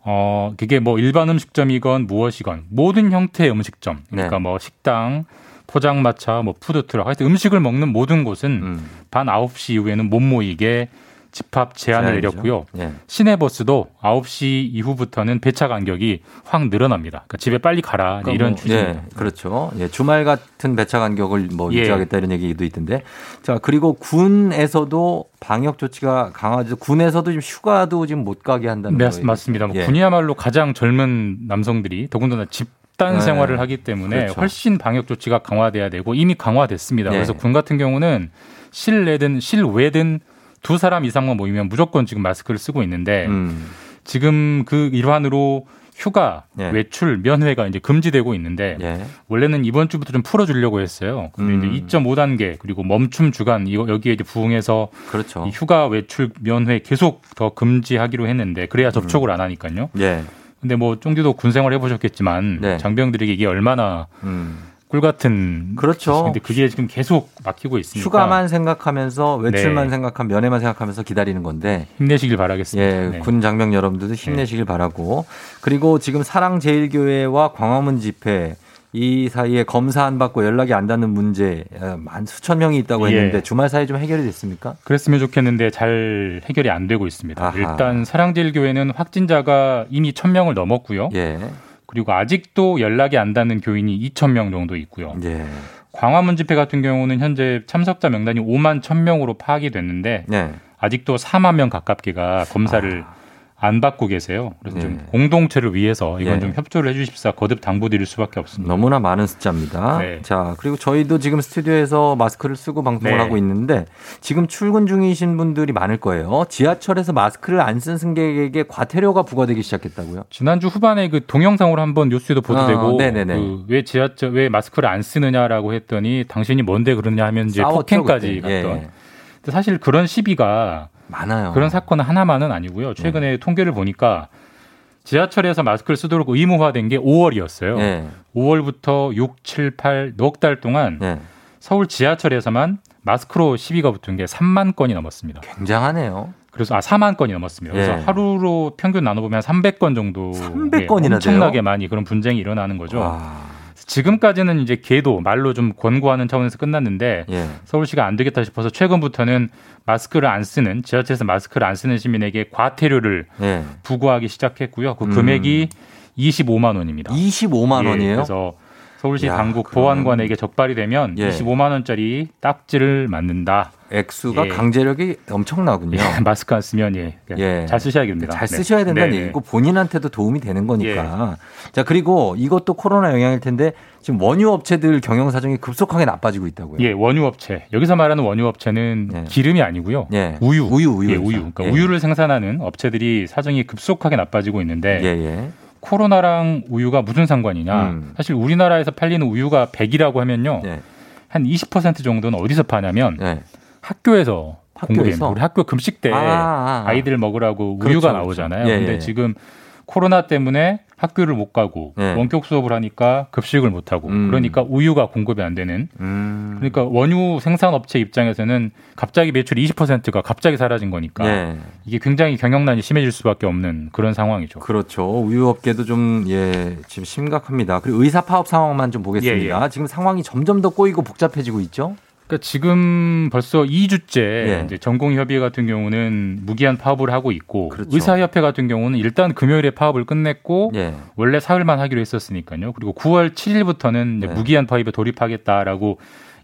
어 그게 뭐 일반 음식점이건 무엇이건 모든 형태의 음식점 그러니까 네. 뭐 식당 포장마차 뭐 푸드트럭 하여튼 음식을 먹는 모든 곳은 음. 밤 9시 이후에는 못 모이게 집합 제한을 제한이죠. 내렸고요. 예. 시내 버스도 9시 이후부터는 배차 간격이 확 늘어납니다. 그러니까 집에 빨리 가라 그러니까 이런 뭐, 취지입니다. 예, 그렇죠. 예, 주말 같은 배차 간격을 뭐 예. 유지하겠다 이런 얘기도 있던데. 자, 그리고 군에서도 방역 조치가 강화돼서 군에서도 지금 휴가도 지금 못 가게 한다는 네, 거예요. 맞습니다. 뭐 예. 군이야말로 가장 젊은 남성들이 더군다나 집 단 네. 생활을 하기 때문에 그렇죠. 훨씬 방역 조치가 강화돼야 되고 이미 강화됐습니다. 네. 그래서 군 같은 경우는 실내든 실외든 두 사람 이상만 모이면 무조건 지금 마스크를 쓰고 있는데 음. 지금 그 일환으로 휴가, 예. 외출, 면회가 이제 금지되고 있는데 예. 원래는 이번 주부터 좀 풀어주려고 했어요. 근데 음. 이제 2.5단계 그리고 멈춤 주간 이거 여기에 이제 부응해서 그렇죠. 이 휴가, 외출, 면회 계속 더 금지하기로 했는데 그래야 접촉을 안 하니까요. 예. 근데 뭐 쫑디도 군 생활 해보셨겠지만 네. 장병들에게 이게 얼마나 음. 꿀 같은 그렇죠. 근데 그게 지금 계속 막히고 있으니까 휴가만 생각하면서 외출만 네. 생각하면 면회만 생각하면서 기다리는 건데 힘내시길 바라겠습니다. 예, 네. 군 장병 여러분들도 힘내시길 바라고 그리고 지금 사랑제일교회와 광화문 집회 이 사이에 검사 안 받고 연락이 안 닿는 문제 어, 만 수천 명이 있다고 예. 했는데 주말 사이 좀 해결이 됐습니까? 그랬으면 좋겠는데 잘 해결이 안 되고 있습니다. 아하. 일단 사랑제일교회는 확진자가 이미 1000명을 넘었고요. 예. 그리고 아직도 연락이 안 닿는 교인이 2,000명 정도 있고요. 예. 광화문 집회 같은 경우는 현재 참석자 명단이 5만 1,000명으로 파악이 됐는데 네. 아직도 4만 명 가깝게가 검사를 안 받고 계세요. 그래서 좀 공동체를 위해서 이건 예. 좀 협조를 해주십사 거듭 당부드릴 수밖에 없습니다. 너무나 많은 숫자입니다. 네. 자, 그리고 저희도 지금 스튜디오에서 마스크를 쓰고 방송을 네. 하고 있는데 지금 출근 중이신 분들이 많을 거예요. 지하철에서 마스크를 안 쓴 승객에게 과태료가 부과되기 시작했다고요? 지난주 후반에 그 동영상으로 한번 뉴스에도 보도되고 아, 네네네. 그왜 지하철 왜 마스크를 안 쓰느냐라고 했더니 당신이 뭔데 그러냐 하면 이제 폭행까지. 갔던. 예. 사실 그런 시비가 많아요. 그런 사건은 하나만은 아니고요. 최근에 네. 통계를 보니까 지하철에서 마스크를 쓰도록 의무화된 게 5월이었어요. 네. 5월부터 6, 7, 8 넉 달 동안 네. 서울 지하철에서만 마스크로 시비가 붙은 게 3만 건이 넘었습니다. 굉장하네요. 그래서 아 4만 건이 넘었습니다. 그래서 예. 하루로 평균 나눠보면 300건 정도 300 건이나 엄청나게 돼요? 많이 그런 분쟁이 일어나는 거죠. 지금까지는 이제 계도 말로 좀 권고하는 차원에서 끝났는데 예. 서울시가 안 되겠다 싶어서 최근부터는 마스크를 안 쓰는 지하철에서 마스크를 안 쓰는 시민에게 과태료를 예. 부과하기 시작했고요. 그 음. 금액이 25만 원입니다. 25만 예, 원이에요? 그래서 서울시 야, 당국 보안관에게 적발이 되면 예. 25만 원짜리 딱지를 맞는다. 액수가 예. 강제력이 엄청나군요. 예, 마스크 안 쓰면 예, 예. 잘 쓰셔야겠습니다. 잘 네. 쓰셔야 된다는 네, 네. 얘기고 본인한테도 도움이 되는 거니까. 예. 자, 그리고 이것도 코로나 영향일 텐데 지금 원유 업체들 경영 사정이 급속하게 나빠지고 있다고요. 예, 원유 업체. 여기서 말하는 원유 업체는 기름이 아니고요. 예. 우유. 우유, 우유. 예, 우유. 그러니까 예. 우유를 생산하는 업체들이 사정이 급속하게 나빠지고 있는데 예, 예. 코로나랑 우유가 무슨 상관이냐? 음. 사실 우리나라에서 팔리는 우유가 100이라고 하면요. 예. 한20% 정도는 어디서 파냐면 학교에서 학교에서? 공급됩니다. 우리 학교 금식 때 아, 아, 아. 이들 먹으라고 그렇죠, 우유가 그렇죠. 나오잖아요. 예, 근데 예. 지금 코로나 때문에 학교를 못 가고 예. 원격 수업을 하니까 급식을 못 하고 음. 그러니까 우유가 공급이 안 되는 그러니까 원유 생산 업체 입장에서는 갑자기 매출이 20%가 갑자기 사라진 거니까 예. 이게 굉장히 경영난이 심해질 수밖에 없는 그런 상황이죠. 그렇죠. 우유 업계도 좀, 예, 지금 심각합니다. 그리고 의사 파업 상황만 좀 보겠습니다. 예, 예. 지금 상황이 점점 더 꼬이고 복잡해지고 있죠? 그러니까 지금 벌써 2주째 예. 이제 전공협의 같은 경우는 무기한 파업을 하고 있고 그렇죠. 의사협회 같은 경우는 일단 금요일에 파업을 끝냈고 예. 원래 사흘만 하기로 했었으니까요. 그리고 9월 7일부터는 네. 무기한 파업에 돌입하겠다라고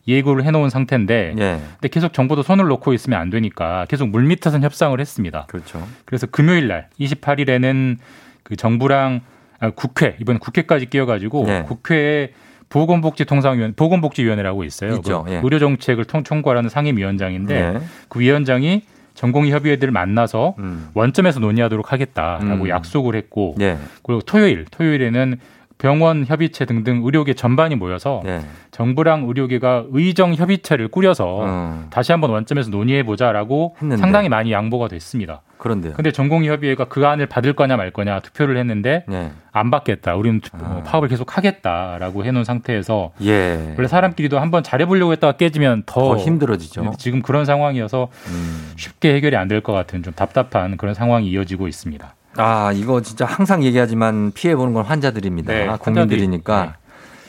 예고를 해놓은 상태인데, 예. 근데 계속 정부도 손을 놓고 있으면 안 되니까 계속 물밑에서 협상을 했습니다. 그렇죠. 그래서 금요일 날 28일에는 그 정부랑 아, 국회 이번 국회까지 끼어가지고 네. 국회에 보건복지통상위원 보건복지위원회라고 있어요. 있죠. 그 예. 의료 정책을 통, 총괄하는 상임위원장인데 네. 그 위원장이 전공의 협의회들을 만나서 음. 원점에서 논의하도록 하겠다라고 음. 약속을 했고 예. 그리고 토요일 토요일에는 병원 협의체 등등 의료계 전반이 모여서 예. 정부랑 의료계가 의정 협의체를 꾸려서 음. 다시 한번 원점에서 논의해 보자라고. 상당히 많이 양보가 됐습니다. 그런데요. 근데 전공의협의회가 그 안을 받을 거냐 말 거냐 투표를 했는데 네. 안 받겠다. 우리는 투- 아. 어, 파업을 계속 하겠다라고 해놓은 상태에서 예. 원래 사람끼리도 한번 잘해보려고 했다가 깨지면 더, 더 힘들어지죠. 지금 그런 상황이어서 음. 쉽게 해결이 안 될 것 같은 좀 답답한 그런 상황이 이어지고 있습니다. 아, 이거 진짜 항상 얘기하지만 피해 보는 건 환자들입니다. 네, 국민들이니까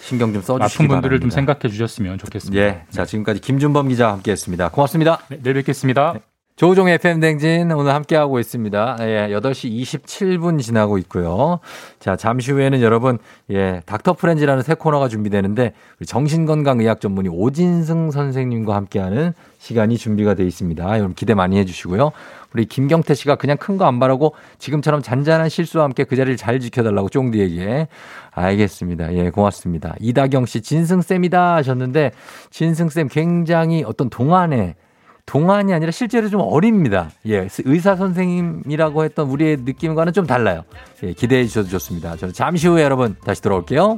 신경 좀 써주시기 아픈 분들을 좀 바랍니다. 생각해 주셨으면 좋겠습니다. 예. 자, 지금까지 김준범 기자와 함께했습니다. 고맙습니다. 네, 내일 뵙겠습니다. 조우종 FM 댕진 오늘 함께하고 있습니다. 예, 8시 27분 지나고 있고요. 자, 잠시 후에는 여러분, 예, 닥터 프렌즈라는 새 코너가 준비되는데, 정신건강의학 전문의 오진승 선생님과 함께하는 시간이 준비가 되어 있습니다. 여러분 기대 많이 해주시고요. 우리 김경태 씨가 그냥 큰 거 안 바라고 지금처럼 잔잔한 실수와 함께 그 자리를 잘 지켜달라고 쫑디에게. 알겠습니다. 예, 고맙습니다. 이다경 씨, 진승쌤이다 하셨는데, 진승쌤 굉장히 어떤 동안에 동안이 아니라 실제로 좀 어립니다. 예, 의사 선생님이라고 했던 우리의 느낌과는 좀 달라요. 예, 기대해 주셔도 좋습니다. 저는 잠시 후에 여러분 다시 돌아올게요.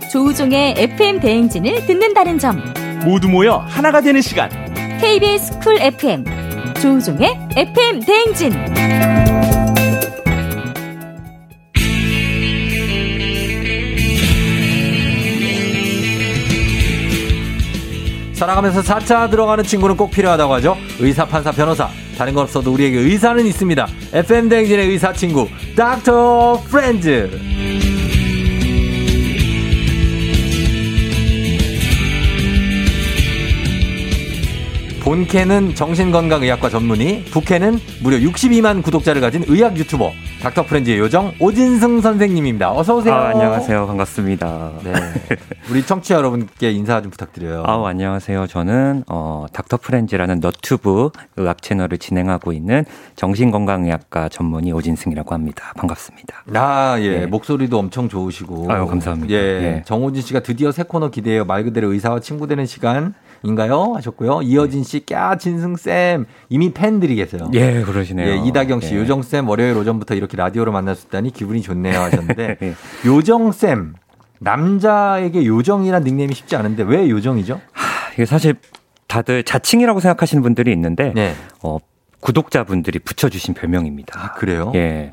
조우종의 FM 대행진을 듣는다는 점. 모두 모여 하나가 되는 시간. KBS 쿨 FM 조우종의 FM 대행진. 살아가면서 4차 들어가는 친구는 꼭 필요하다고 하죠. 의사, 판사, 변호사. 다른 건 없어도 우리에게 의사는 있습니다. FM 대행진의 의사 친구, 닥터 프렌즈. 본캐는 정신건강의학과 전문의, 북캐는 무려 62만 구독자를 가진 의학 유튜버, 닥터 프렌즈의 요정 오진승 선생님입니다. 어서 오세요. 아, 안녕하세요. 반갑습니다. 네. 우리 청취자 여러분께 인사 좀 부탁드려요. 아우, 안녕하세요. 저는, 어, 닥터 프렌즈라는 너튜브 의학 채널을 진행하고 있는 정신건강의학과 전문의 오진승이라고 합니다. 반갑습니다. 아, 예. 목소리도 엄청 좋으시고. 아유, 감사합니다. 예. 예. 정호진 씨가 드디어 새 코너 기대해요. 말 그대로 의사와 친구 되는 시간 인가요? 하셨고요. 이어진 씨, 까, 진승 쌤. 이미 팬들이 계세요. 예, 그러시네요. 예, 이다경 씨, 예. 요정 쌤 월요일 오전부터 이렇게 라디오로 만날 수 있다니 기분이 좋네요 하셨는데. 예. 요정 쌤. 남자에게 요정이란 닉네임이 쉽지 않은데 왜 요정이죠? 이게 사실 다들 자칭이라고 생각하시는 분들이 있는데, 네. 어, 구독자분들이 붙여주신 별명입니다. 아, 그래요? 예.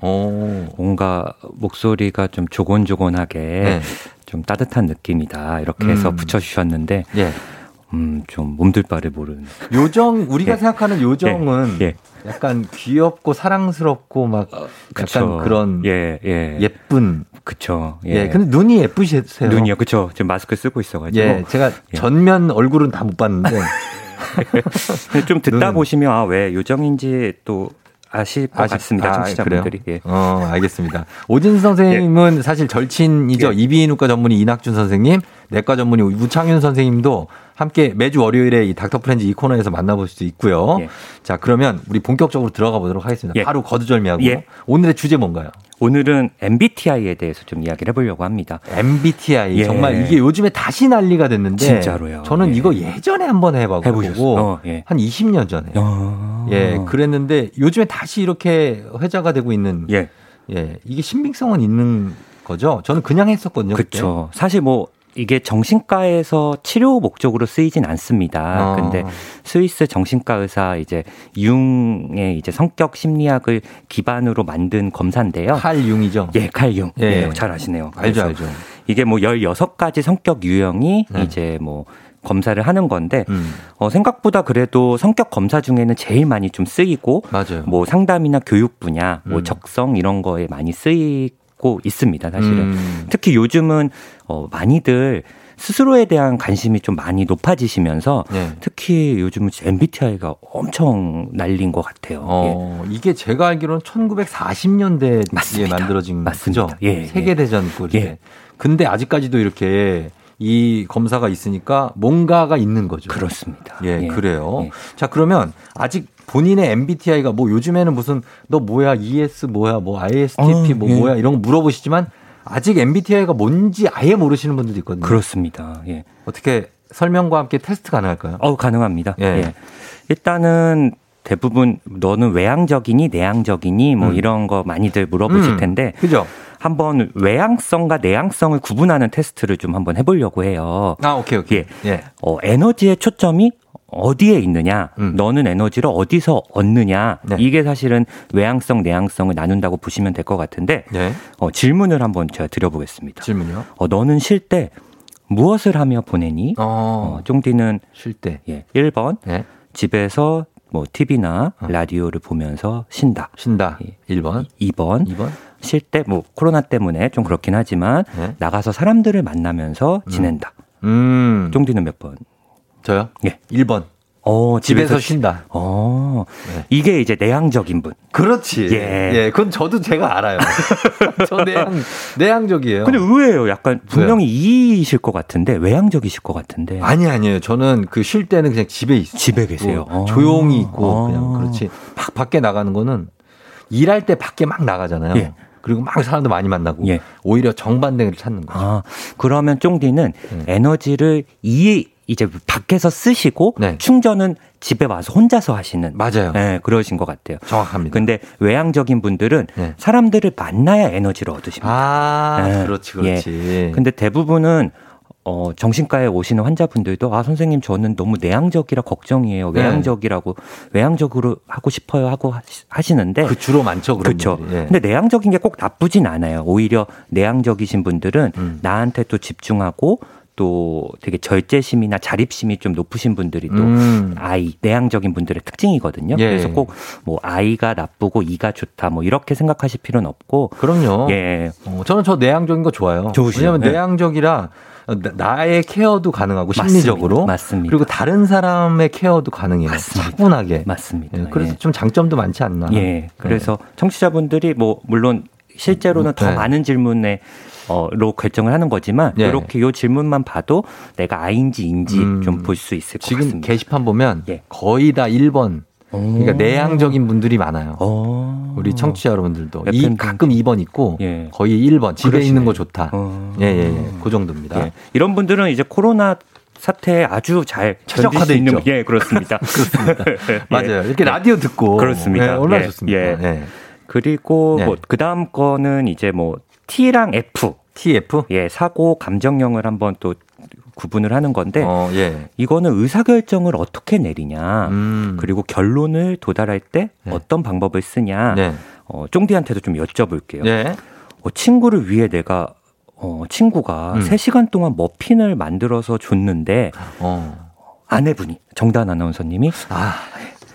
뭔가 목소리가 좀 조곤조곤하게 좀 따뜻한 느낌이다. 이렇게 해서 네. 음. 붙여주셨는데, 예. 음, 좀 몸둘 바를 모르는. 요정, 우리가 예. 생각하는 요정은 예, 예. 약간 귀엽고 사랑스럽고 막 약간 그쵸. 그런 예, 예. 예쁜. 그쵸. 예. 근데 눈이 예쁘세요. 눈이요. 그쵸. 지금 마스크 쓰고 있어가지고. 예. 제가 전면 얼굴은 다 못 봤는데. 좀 듣다 눈은- 보시면, 아, 왜 요정인지 또 아실 것 아쉽- 같습니다. 아, 청취자분들이. 그래요? 예. 어, 알겠습니다. 오진 선생님은 사실 절친이죠. 이비인후과 전문의 이낙준 선생님, 내과 전문의 우창윤 선생님도 함께 매주 월요일에 이 닥터 프렌즈 이 코너에서 만나볼 수 있고요. 예. 자, 그러면 우리 본격적으로 들어가 보도록 하겠습니다. 예. 바로 거두절미하고 예. 오늘의 주제 뭔가요? 오늘은 MBTI에 대해서 좀 이야기를 해보려고 합니다. MBTI 예. 정말 이게 요즘에 다시 난리가 됐는데 진짜로요. 저는 예. 이거 예전에 한번 해보고 해보셨어요? 어, 예. 한 20년 전에 예 그랬는데 요즘에 다시 이렇게 회자가 되고 있는 예. 예 이게 신빙성은 있는 거죠. 저는 그냥 했었거든요. 그렇죠. 사실 뭐 이게 정신과에서 치료 목적으로 쓰이진 않습니다. 어. 근데 스위스 정신과 의사 이제 융의 이제 성격 심리학을 기반으로 만든 검사인데요. 칼 융이죠. 예, 칼 융. 예. 예, 잘 아시네요. 알죠, 알죠. 이게 뭐 16가지 성격 유형이 네. 이제 뭐 검사를 하는 건데 음. 어, 생각보다 그래도 성격 검사 중에는 제일 많이 좀 쓰이고 맞아요. 뭐 상담이나 교육 분야, 뭐 음. 적성 이런 거에 많이 쓰이고 있습니다. 사실은 음. 특히 요즘은 어, 많이들 스스로에 대한 관심이 좀 많이 높아지시면서 네. 특히 요즘은 MBTI가 엄청 날린 것 같아요. 예. 어, 이게 제가 알기로는 1940년대에 맞습니다. 만들어진 맞습니다. 거죠. 예, 세계대전 그 때. 예. 근데 아직까지도 이렇게 이 검사가 있으니까 뭔가가 있는 거죠. 그렇습니다. 예, 예. 그래요. 예. 자, 그러면 아직 본인의 MBTI가 뭐 요즘에는 무슨 너 뭐야 ES 뭐야 뭐 ISTP 어, 뭐 예. 뭐야 이런 거 물어보시지만 아직 MBTI가 뭔지 아예 모르시는 분들도 있거든요. 그렇습니다. 예. 어떻게 설명과 함께 테스트 가능할까요? 어, 가능합니다. 예. 예. 일단은 대부분 너는 외향적이니 내향적이니 뭐 음. 이런 거 많이들 물어보실 음, 텐데 그죠? 한번 외향성과 내향성을 구분하는 테스트를 좀 한번 해보려고 해요. 아, 오케이, 오케이. 예. 예. 어, 에너지의 초점이 어디에 있느냐, 음. 너는 에너지를 어디서 얻느냐, 네. 이게 사실은 외향성, 내향성을 나눈다고 보시면 될 것 같은데, 네. 어, 질문을 한번 제가 드려보겠습니다. 질문요? 어, 너는 쉴 때 무엇을 하며 보내니? 어, 어, 쫑디는 쉴 때. 예, 1번 네. 집에서 뭐 TV나 어. 라디오를 보면서 쉰다. 쉰다. 예. 1번. 2번 2번. 쉴때뭐 코로나 때문에 좀 그렇긴 하지만 네. 나가서 사람들을 만나면서 지낸다. 음. 쫑디는 몇 번? 저요? 예. 1번. 어, 집에서 쉬- 쉰다. 어, 네. 이게 이제 내향적인 분. 그렇지. 예. 예. 그건 저도 제가 알아요. 저 내향, 내향적이에요. 근데 의외예요. 약간 분명히 이이실 것 같은데 외향적이실 것 같은데. 아니, 아니에요. 저는 그 쉴 때는 그냥 집에 있어요. 집에 계세요. 뭐 어. 조용히 있고, 어. 그냥 그렇지. 막 밖에 나가는 거는 일할 때 밖에 막 나가잖아요. 예. 그리고 막 사람도 많이 만나고. 예. 오히려 정반대를 찾는 거죠. 아, 그러면 쫑디는 음. 에너지를 이 이제 밖에서 쓰시고 네. 충전은 집에 와서 혼자서 하시는 맞아요. 네, 그러신 것 같아요. 정확합니다. 근데 외향적인 분들은 네. 사람들을 만나야 에너지를 얻으십니다. 아, 네. 그렇지, 그렇지. 근데 대부분은 어, 정신과에 오시는 환자분들도 아 선생님 저는 너무 내향적이라 걱정이에요. 네. 외향적이라고 외향적으로 하고 싶어요 하고 하시- 하시는데 그 주로 많죠, 그렇죠. 예. 근데 내향적인 게 꼭 나쁘진 않아요. 오히려 내향적이신 분들은 음. 나한테 또 집중하고 또 되게 절제심이나 자립심이 좀 높으신 분들이 또 음. 아이 내향적인 분들의 특징이거든요. 예. 그래서 꼭 뭐 아이가 나쁘고 이가 좋다 뭐 이렇게 생각하실 필요는 없고 그럼요. 예. 어, 저는 저 내향적인 거 좋아요. 좋으시죠? 왜냐면 네. 내향적이라 나- 나의 케어도 가능하고 맞습니다. 심리적으로 맞습니다. 그리고 다른 사람의 케어도 가능해요. 맞습니다. 차분하게. 맞습니다. 예, 그래서 예. 좀 장점도 많지 않나. 예. 그래서 청취자분들이 뭐 물론 실제로는 더 네. 많은 질문에 어로 결정을 하는 거지만 예. 이렇게 요 질문만 봐도 내가 아인지 인지 음. 좀볼 수 있을 것 지금 같습니다. 게시판 보면 예. 거의 다 1번. 그러니까 오. 내향적인 분들이 많아요. 어. 우리 청취자 여러분들도 이 등. 가끔 2번 있고 예. 거의 1번 집에 그러시네. 있는 거 좋다. 어. 예, 예, 예. 그 정도입니다. 예. 이런 분들은 이제 코로나 사태에 아주 잘 최적화돼 있는 있죠. 예 그렇습니다. 그렇습니다. 예. 맞아요. 이렇게 라디오 듣고 그렇습니다. 예, 얼마나 예, 좋습니까? 예. 예. 그리고 네. 뭐 그다음 거는 이제 뭐 T랑 F TF? 예 사고 감정형을 한번 또 구분을 하는 건데 어, 예. 이거는 의사 결정을 어떻게 내리냐 음. 그리고 결론을 도달할 때 네. 어떤 방법을 쓰냐 네. 어, 쫑디한테도 좀 여쭤볼게요. 예. 어, 친구를 위해 내가 어, 친구가 음. 3시간 동안 머핀을 만들어서 줬는데 어. 아내분이 정단 아나운서님이 아,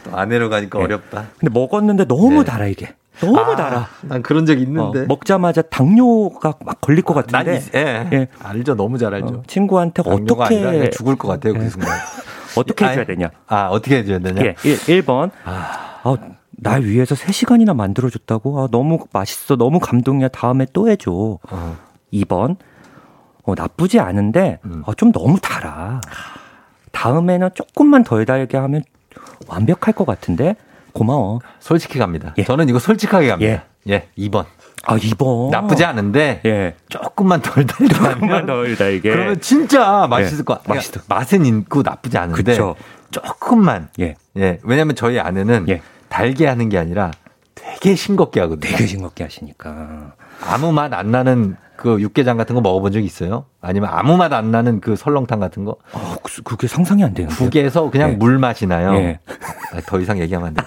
또 아내로 가니까 예. 어렵다. 근데 먹었는데 너무 네. 달아 이게 너무 아, 달아 난 그런 적 어, 있는데. 먹자마자 당뇨가 막 걸릴 것난 같은데 있- 예. 예. 알죠. 너무 잘 알죠. 어, 친구한테 어떻게 죽을 것 같아요. 예. 그 순간. 어떻게 해줘야 아니, 되냐 아, 어떻게 해줘야 되냐? 예, 1, 번 아, 날 위해서 3시간이나 만들어줬다고? 아, 너무 맛있어. 너무 감동이야. 다음에 또 해줘. 어. 2번. 어, 나쁘지 않은데, 음. 어, 좀 너무 달아. 다음에는 조금만 덜 달게 하면 완벽할 것 같은데? 고마워. 솔직히 갑니다. 예. 저는 이거 솔직하게 갑니다. 예. 2번. 아, 2번. 나쁘지 않은데 예. 조금만 덜 달면 조금만 덜 달게. 그러면 진짜 맛있을 것 같아요. 맛있어. 맛은 있고 나쁘지 않은데 그쵸. 조금만 예. 예. 왜냐면 저희 아내는 예. 달게 하는 게 아니라 되게 싱겁게 하거든요. 되게 싱겁게 하시니까. 아무 맛 안 나는 그 육개장 같은 거 먹어본 적 있어요? 아니면 아무 맛 안 나는 그 설렁탕 같은 거? 어, 그게 상상이 안 되는데. 국에서 그냥 예. 물 맛이 나요. 예. 아, 더 이상 얘기하면 안 돼.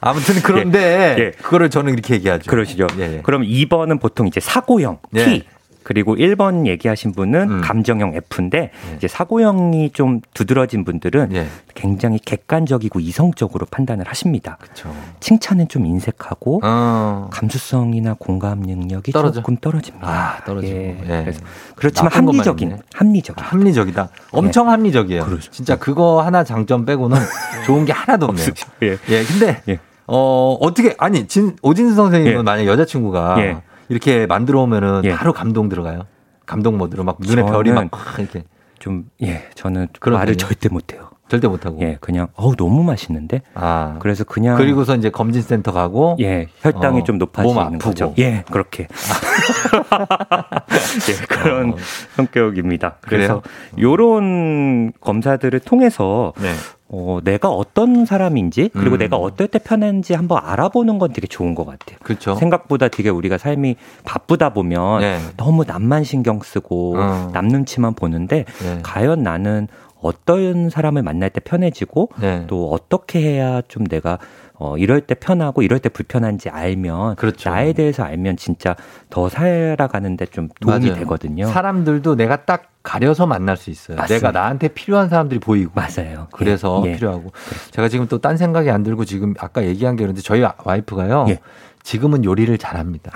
아무튼 그런데 예. 예. 그거를 저는 이렇게 얘기하죠. 그러시죠. 예, 예. 그럼 2번은 보통 이제 사고형 예. 그리고 1번 얘기하신 분은 음. 감정형 F인데 이제 사고형이 좀 두드러진 분들은 예. 굉장히 객관적이고 이성적으로 판단을 하십니다. 그렇죠. 칭찬은 좀 인색하고 어. 감수성이나 공감 능력이 떨어져? 조금 떨어집니다. 아, 떨어지고. 예. 예. 그래서 그렇지만 합리적인. 합리적인 합리적이다. 엄청 합리적이에요. 그렇죠. 진짜 그거 하나 장점 빼고는 좋은 게 하나도 없네요. 예. 예, 근데 예. 어 어떻게 아니 진 오진수 선생님은 예. 만약 여자친구가 예. 이렇게 만들어 오면은 예. 바로 감동 들어가요. 감동 모드로 막 눈에 별이 막 이렇게 좀 예, 저는 그런 말을 편이에요? 절대 못 해요. 절대 못 하고. 예, 그냥 어우 너무 맛있는데. 아. 그래서 그냥 그리고서 이제 검진센터 가고 예, 혈당이 어, 좀몸 높아지는. 거죠. 예, 그렇게. 예, 그런 어. 성격입니다. 그래서 그래요? 요런 검사들을 통해서 네. 어, 내가 어떤 사람인지 그리고 음. 내가 어떨 때 편한지 한번 알아보는 건 되게 좋은 것 같아요. 그렇죠. 생각보다 되게 우리가 삶이 바쁘다 보면 네. 너무 남만 신경 쓰고 어. 남 눈치만 보는데 네. 과연 나는 어떤 사람을 만날 때 편해지고 네. 또 어떻게 해야 좀 내가 어 이럴 때 편하고 이럴 때 불편한지 알면 그렇죠. 나에 대해서 알면 진짜 더 살아가는데 좀 도움이 맞아요. 되거든요. 사람들도 내가 딱 가려서 만날 수 있어요. 맞습니다. 내가 나한테 필요한 사람들이 보이고. 맞아요. 그래서 예, 예. 필요하고. 제가 지금 또 딴 생각이 안 들고 지금 아까 얘기한 게 그런데 저희 와이프가요. 예. 지금은 요리를 잘합니다.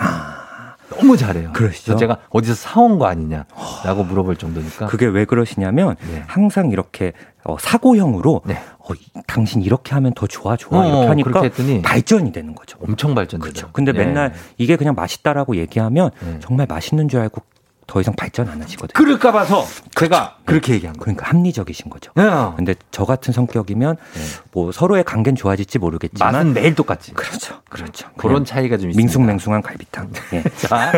너무 잘해요. 아. 그러시죠? 제가 어디서 사온 거 아니냐라고 물어볼 정도니까. 그게 왜 그러시냐면 네. 항상 이렇게 어, 사고형으로 네. 어, 이- 당신 이렇게 하면 더 좋아 좋아 어, 이렇게 하니까 발전이 되는 거죠. 엄청 발전되죠. 그렇죠. 근데 예. 맨날 이게 그냥 맛있다라고 얘기하면 네. 정말 맛있는 줄 알고 더 이상 발전 안 하시거든요. 그럴까 봐서 제가 그렇게 얘기한 거예요. 그러니까 합리적이신 거죠. 네. 근데 저 같은 성격이면 뭐 서로의 관계는 좋아질지 모르겠지만 맛은 매일 똑같지. 그렇죠. 그렇죠. 그런 그냥 차이가 좀 있습니다. 밍숭맹숭한 갈비탕. 예. 자,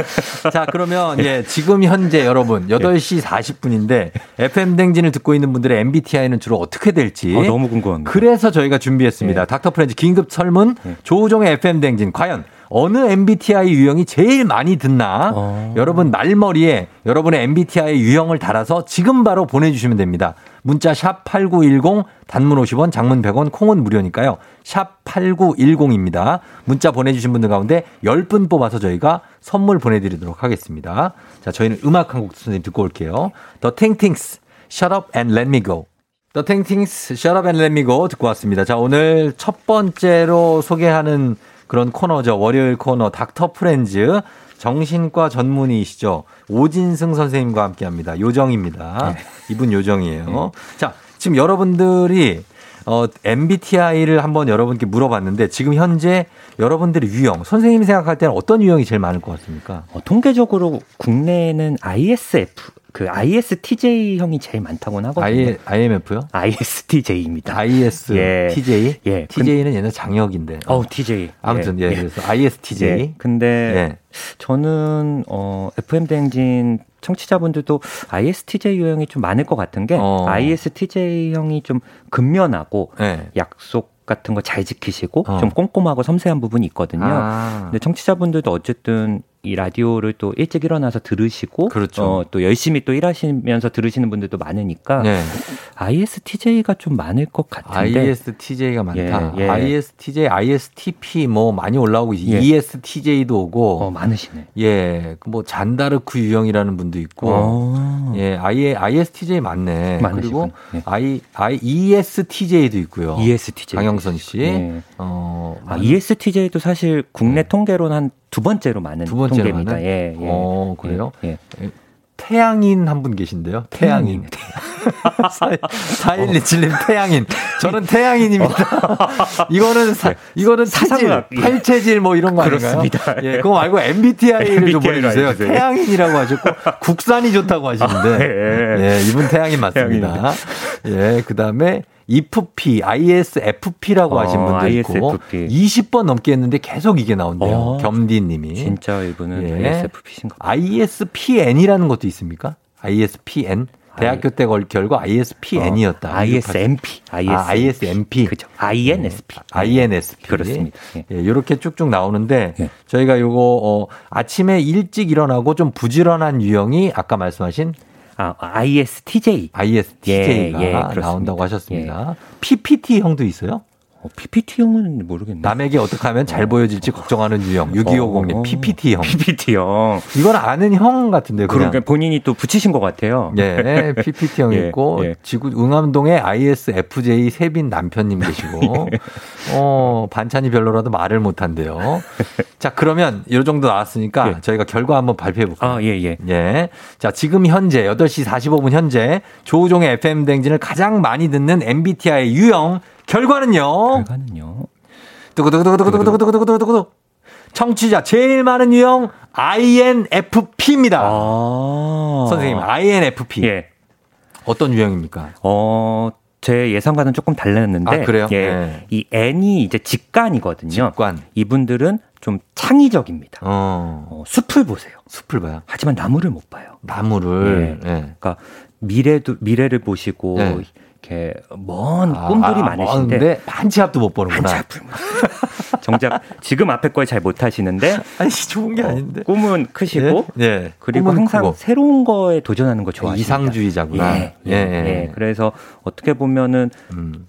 자, 그러면 예, 지금 현재 여러분 8시 40분인데 FM 댕진을 듣고 있는 분들의 MBTI는 주로 어떻게 될지 어, 너무 궁금합니다. 그래서 저희가 준비했습니다. 예. 닥터 프렌즈 긴급 설문 예. 조우종의 FM 댕진 과연 어느 MBTI 유형이 제일 많이 듣나? 어. 여러분 말머리에 여러분의 MBTI 유형을 달아서 지금 바로 보내주시면 됩니다. 문자 샵 8910 단문 50원 장문 100원 콩은 무료니까요. 샵 8910입니다. 문자 보내주신 분들 가운데 10분 뽑아서 저희가 선물 보내드리도록 하겠습니다. 자, 저희는 음악 한곡 선생님 듣고 올게요. The Tingtings, Shut Up and Let Me Go. The Tingtings, Shut Up and Let Me Go 듣고 왔습니다. 자, 오늘 첫 번째로 소개하는 그런 코너죠. 월요일 코너 닥터 프렌즈. 정신과 전문의이시죠. 오진승 선생님과 함께 합니다. 요정입니다. 이분 요정이에요. 자, 지금 여러분들이 어, MBTI를 한번 여러분께 물어봤는데 지금 현재 여러분들의 유형, 선생님이 생각할 때는 어떤 유형이 제일 많을 것 같습니까? 어, 통계적으로 국내에는 ISF 그 ISTJ형이 제일 많다고는 하거든요. I, IMF요? ISTJ입니다. ISTJ? 예. TJ는 옛날 장혁인데. 어, TJ. 아무튼, 예, 그래서 ISTJ. 예. 근데 예. 저는 어 FM 대행진 청취자분들도 ISTJ 유형이 좀 많을 것 같은 게 어. ISTJ형이 좀 근면하고 예. 약속 같은 거 잘 지키시고 어. 좀 꼼꼼하고 섬세한 부분이 있거든요. 아. 근데 청취자분들도 어쨌든 이 라디오를 또 일찍 일어나서 들으시고 그렇죠. 어, 또 열심히 또 일하시면서 들으시는 분들도 많으니까 네. ISTJ가 좀 많을 것 같은데 ISTJ가 많다. 예, 예. ISTJ, ISTP 뭐 많이 올라오고 예. ESTJ도 오고. 어, 많으시네. 예, 그뭐 잔다르크 유형이라는 분도 있고. 어. 예, I, ISTJ 맞네. 많으시군. 그리고 예. I, I, ESTJ도 있고요. ESTJ. 강영선 씨. 예. 어, 아, ESTJ도 사실 국내 네. 통계로는 한 두 번째로 많은 두 번째로 통계입니다. 많은? 예, 예. 어, 그래요? 예. 태양인 한 분 계신데요. 태양인. 4127님 태양인. 저는 태양인입니다. 이거는 사, 이거는 사질, 사상학, 예. 팔체질 뭐 이런 거 아닌가요? 그렇습니다. 예, 그거 말고 MBTI를 좀 보내주세요. 해주세요. 태양인이라고 하셨고 국산이 좋다고 하시는데 예. 예, 이분 태양인 맞습니다. 예, 그 다음에 IFP, ISFP라고 어, 하신 분도 있고 ISFP. 20번 넘게 했는데 계속 이게 나온대요. 어. 겸디님이. 진짜 이분은 예. ISFP신가? ISPN이라는 것도 있습니까? ISPN? 대학교 때걸 결과 ISPN이었다. 어, ISMP. 아, ISMP. 그죠. INSP. INSP. 그렇습니다. 예. 예, 이렇게 쭉쭉 나오는데 저희가 요거 어, 아침에 일찍 일어나고 좀 부지런한 유형이 아까 말씀하신 아, ISTJ. ISTJ가 예, 예. 나온다고 하셨습니다. PPT 형도 있어요? PPT형은 모르겠네. 남에게 어떻게 하면 잘 보여질지 걱정하는 유형. 6250님 어. PPT 형. PPT형. 이건 아는 형 같은데요. 그냥. 그러니까 본인이 또 붙이신 것 같아요. 예, PPT 형 예, 있고 예. 지구 응암동에 ISFJ 세빈 남편님 계시고 어 반찬이 별로라도 말을 못 한대요. 자 그러면 이 정도 나왔으니까 저희가 결과 한번 발표해 볼까요? 아, 예, 예. 예. 자 지금 현재 8시 45분 현재 조우종의 FM 댕진을 가장 많이 듣는 MBTI 유형 결과는요. 결과는요. 두구두구두구두구두구두구두구두구 청취자 제일 많은 유형 INFP입니다. 선생님 INFP. 예. 어떤 유형입니까? 어, 제 예상과는 조금 달랐는데. 아, 그래요? 예. 네. 이 N이 이제 직관이거든요. 직관. 이분들은 좀 창의적입니다. 어. 어, 숲을 보세요. 숲을 봐요. 하지만 나무를 못 봐요. 나무를. 예. 예. 그러니까 미래도 미래를 보시고 네. 이렇게 먼 아, 꿈들이 아, 많으신데 먼데 반치압도 못 보는구나. 반치압을 정작 지금 앞에 걸 잘 못하시는데 아니 좋은 게 아닌데 꿈은 크시고 예, 예. 그리고 항상 크고. 새로운 거에 도전하는 거 좋아하십니다. 이상주의자구나. 예, 예, 예, 예. 예. 그래서 어떻게 보면은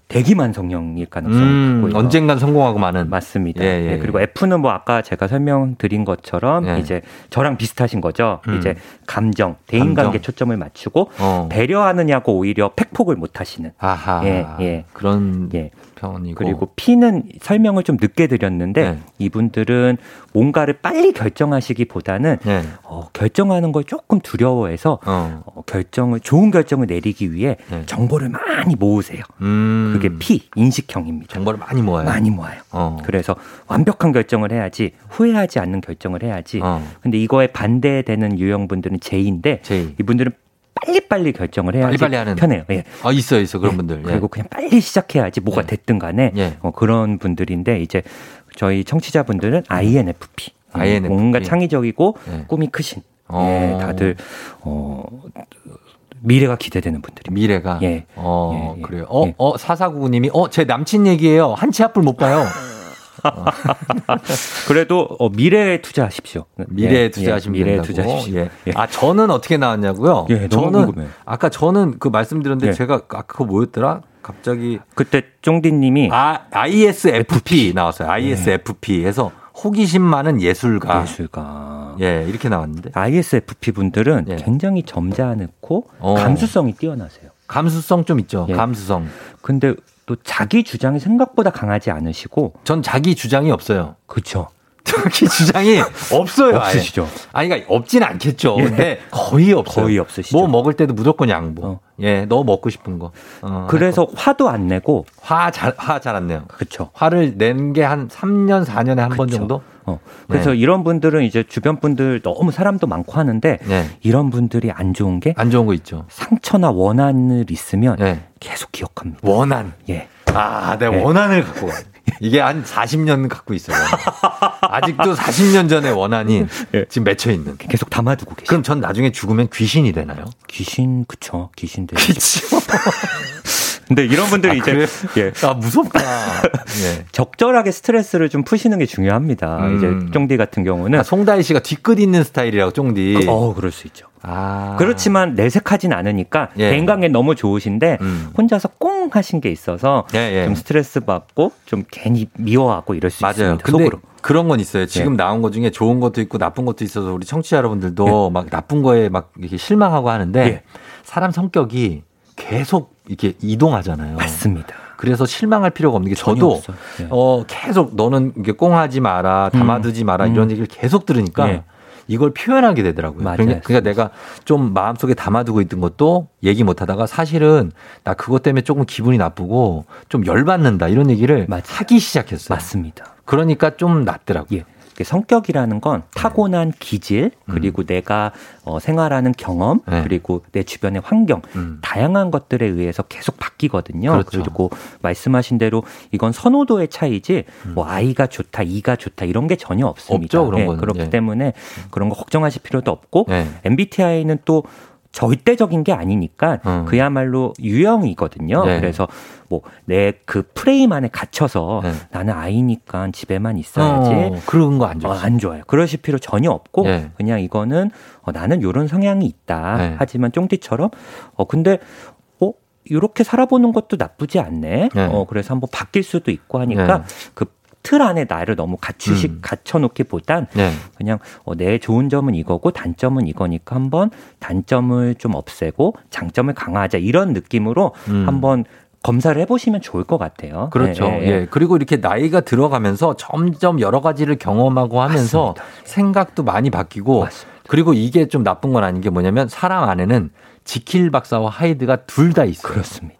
대기만성형일 가능성이 음, 크고요. 언젠간 성공하고 마는. 맞습니다. 예, 예, 예, 그리고 F는 뭐 아까 제가 설명드린 것처럼 예. 이제 저랑 비슷하신 거죠. 음. 이제 감정, 대인관계. 초점을 맞추고 어. 배려하느냐고 오히려 팩폭을 못 하시는. 아하. 예, 예. 그런 예. 편이고. 그리고 P는 설명을 좀 늦게 드렸는데 네. 이분들은 뭔가를 빨리 결정하시기보다는 네. 어, 결정하는 걸 조금 두려워해서 어. 어, 결정을 좋은 결정을 내리기 위해 정보를 많이 모으세요. 네. 음. 그게 P 인식형입니다. 정보를 많이 모아요. 많이 모아요. 어. 그래서 완벽한 결정을 해야지 후회하지 않는 결정을 해야지. 어. 근데 이거에 반대되는 유형분들은 J인데 J. 이분들은 빨리빨리 결정을 해야지 빨리빨리 하는. 편해요. 예. 아, 있어, 있어. 그런 예. 분들. 예. 그리고 그냥 빨리 시작해야지 뭐가 됐든 간에 예. 어, 그런 분들인데 이제 저희 청취자분들은 INFP. 음, INFP. 뭔가 창의적이고 예. 꿈이 크신. 어. 예, 다들 어 미래가 기대되는 분들이. 미래가. 예. 어, 예, 예. 그래요. 어, 예. 어, 사사구구님이, 어, 제 남친 얘기예요. 한치 앞을 못 봐요. 그래도 어, 미래에 투자하십시오. 미래에 예, 투자하시면 예, 미래에. 투자하십시오. 예. 아, 저는 어떻게 나왔냐고요? 예, 저는 궁금해요. 아까 저는 그 말씀드렸는데 예. 제가 아까 그거 뭐였더라? 갑자기 그때 쫑디님이 아, ISFP 나왔어요. ISFP 해서 호기심 많은 예술가. 예술가. 예, 이렇게 나왔는데. ISFP 분들은 예. 굉장히 점잖고 어. 감수성이 뛰어나세요. 감수성 좀 있죠. 예. 감수성. 근데 또 자기 주장이 생각보다 강하지 않으시고 전 자기 주장이 없어요. 그렇죠. 자기 주장이 없어요. 없으시죠. 아니, 그러니까 없진 않겠죠. 예. 근데 거의 없어요. 거의 없으시죠. 뭐 먹을 때도 무조건 양보. 어. 예, 너 먹고 싶은 거. 어, 그래서 화도 안 내고 화 잘, 화 잘 안 내요. 그렇죠. 화를 낸 게 한 3년, 4년에 한 번 정도? 어. 그래서 네. 이런 분들은 이제 주변 분들 너무 사람도 많고 하는데 네. 이런 분들이 안 좋은 게 안 좋은 거 있죠. 상처나 원한을 있으면 네. 계속 기억합니다. 원한. 예. 아, 내가 예. 원한을 갖고 가. 이게 한 40년 갖고 있어요. 아직도 40년 전의 원한이 예. 지금 맺혀 있는. 계속 담아두고 계시. 그럼 전 나중에 죽으면 귀신이 되나요? 귀신 그쵸 귀신 되 그렇죠. 근데 이런 분들이 아, 이제 그래요? 예. 아, 무섭다. 예. 적절하게 스트레스를 좀 푸시는 게 중요합니다. 음. 이제 쫑디 같은 경우는 아, 송다희 씨가 뒤끝 있는 스타일이라고 쫑디. 그- 어 그럴 수 있죠. 아. 그렇지만 내색하진 않으니까 예. 대인관계 너무 좋으신데 음. 혼자서 꽁 하신 게 있어서 예, 예. 좀 스트레스 받고 좀 괜히 미워하고 이럴 수 맞아요. 있습니다. 근데 속으로. 그런 건 있어요. 지금 예. 나온 것 중에 좋은 것도 있고 나쁜 것도 있어서 우리 청취자 여러분들도 막 나쁜 거에 막 이렇게 실망하고 하는데 예. 사람 성격이 계속 이렇게 이동하잖아요. 맞습니다. 그래서 실망할 필요가 없는 게 저도. 예. 어 계속 너는 이게 꽁하지 마라, 담아두지 마라 음. 이런 얘기를 계속 들으니까 예. 이걸 표현하게 되더라고요. 맞아요. 그러니까, 그러니까 내가 좀 마음속에 담아두고 있던 것도 얘기 못 하다가 사실은 나 그것 때문에 조금 기분이 나쁘고 좀 열받는다 이런 얘기를 하기 시작했어요. 맞습니다. 그러니까 좀 낫더라고요. 예. 그 성격이라는 건 타고난 기질 그리고 내가 어, 생활하는 경험 네. 그리고 내 주변의 환경 다양한 것들에 의해서 계속 바뀌거든요. 그렇죠. 리고 말씀하신 대로 이건 선호도의 차이지 뭐 아이가 좋다, 이가 좋다 이런 게 전혀 없습니다. 없죠, 그런 예, 거는. 그렇기 예. 때문에 그런 거 걱정하실 필요도 없고 네. MBTI는 또 절대적인 게 아니니까 그야말로 유형이거든요. 네. 그래서 뭐 내 그 프레임 안에 갇혀서 나는 아이니까 집에만 있어야지. 어, 그런 거 안 좋아요. 안 좋아요. 그러실 필요 전혀 없고 네. 그냥 이거는 어, 나는 요런 성향이 있다. 네. 하지만 쫑디처럼 어 근데 어 이렇게 살아보는 것도 나쁘지 않네. 네. 어 그래서 한번 바뀔 수도 있고 하니까 네. 그 틀 안에 나를 너무 갖추시 갖춰놓기보단 네. 그냥 어, 내 좋은 점은 이거고 단점은 이거니까 한번 단점을 좀 없애고 장점을 강화하자 이런 느낌으로 음. 한번 검사를 해보시면 좋을 것 같아요. 그렇죠. 예, 예, 예, 예. 그리고 이렇게 나이가 들어가면서 점점 여러 가지를 경험하고 하면서 생각도 많이 바뀌고 그리고 이게 좀 나쁜 건 아닌 게 뭐냐면 사람 안에는 지킬 박사와 하이드가 둘 다 있어요. 그렇습니다.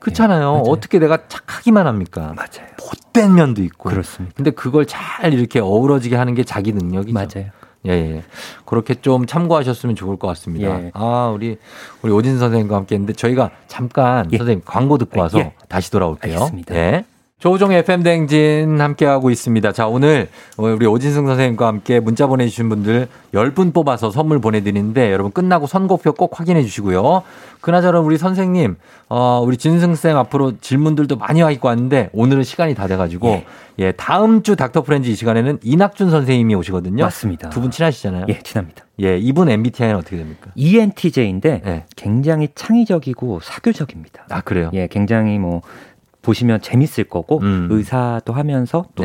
그렇잖아요. 어떻게 내가 착하기만 합니까? 맞아요. 못된 면도 있고. 그렇습니다. 근데 그걸 잘 이렇게 어우러지게 하는 게 자기 능력이죠. 맞아요. 예, 예. 그렇게 좀 참고하셨으면 좋을 것 같습니다. 예. 아, 우리, 우리 오진 선생님과 함께 했는데 저희가 잠깐 선생님 광고 듣고 와서 예. 다시 돌아올게요. 알겠습니다. 예. 조우종 FM 댕진 함께하고 있습니다. 자, 오늘 우리 오진승 선생님과 함께 문자 보내주신 분들 10분 뽑아서 선물 보내드리는데 여러분 끝나고 선곡표 꼭 확인해 주시고요. 그나저나 우리 선생님, 어, 우리 진승쌤 앞으로 질문들도 많이 와 있고 왔는데 오늘은 시간이 다 돼가지고 예, 다음 주 닥터 프렌즈 이 시간에는 이낙준 선생님이 오시거든요. 맞습니다. 두 분 친하시잖아요. 예, 친합니다. 예, 이분 MBTI는 어떻게 됩니까? ENTJ인데 굉장히 창의적이고 사교적입니다. 아, 그래요? 예, 굉장히 뭐 보시면 재밌을 거고 음. 의사도 하면서 또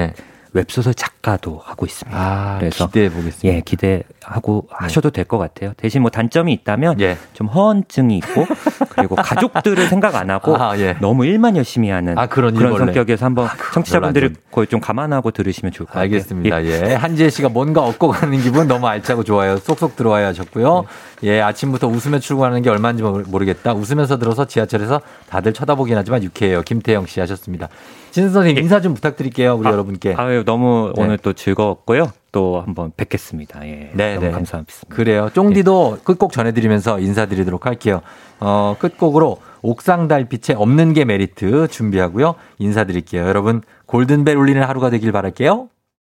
웹소설 작가도 하고 있습니다. 네. 아, 그래서 기대해 보겠습니다. 네. 예, 기대하고 하셔도 될 것 같아요. 대신 뭐 단점이 있다면 예. 좀 허언증이 있고 그리고 가족들을 생각 안 하고 아, 예. 너무 일만 열심히 하는 아, 그런 그런. 성격에서 한번 청취자분들이 별로 거의 좀 감안하고 들으시면 좋을 것 같아요. 알겠습니다. 예. 한지혜 씨가 뭔가 얻고 가는 기분 너무 알차고 좋아요. 쏙쏙 들어와야 하셨고요. 예, 아침부터 웃으며 출근하는 게 얼마인지 모르- 모르겠다. 웃으면서 들어서 지하철에서 다들 쳐다보긴 하지만 유쾌해요. 김태영 씨 하셨습니다. 진 선생님 인사 좀 부탁드릴게요. 우리 여러분께. 아유, 너무 네. 오늘 또 즐거웠고요. 또 한번 뵙겠습니다. 예. 네, 너무 네. 감사합니다. 그래요. 쫑디도 끝곡 전해드리면서 인사드리도록 할게요. 어, 끝곡으로 옥상 달빛에 없는 게 메리트 준비하고요. 인사드릴게요. 여러분, 골든벨 울리는 하루가 되길 바랄게요.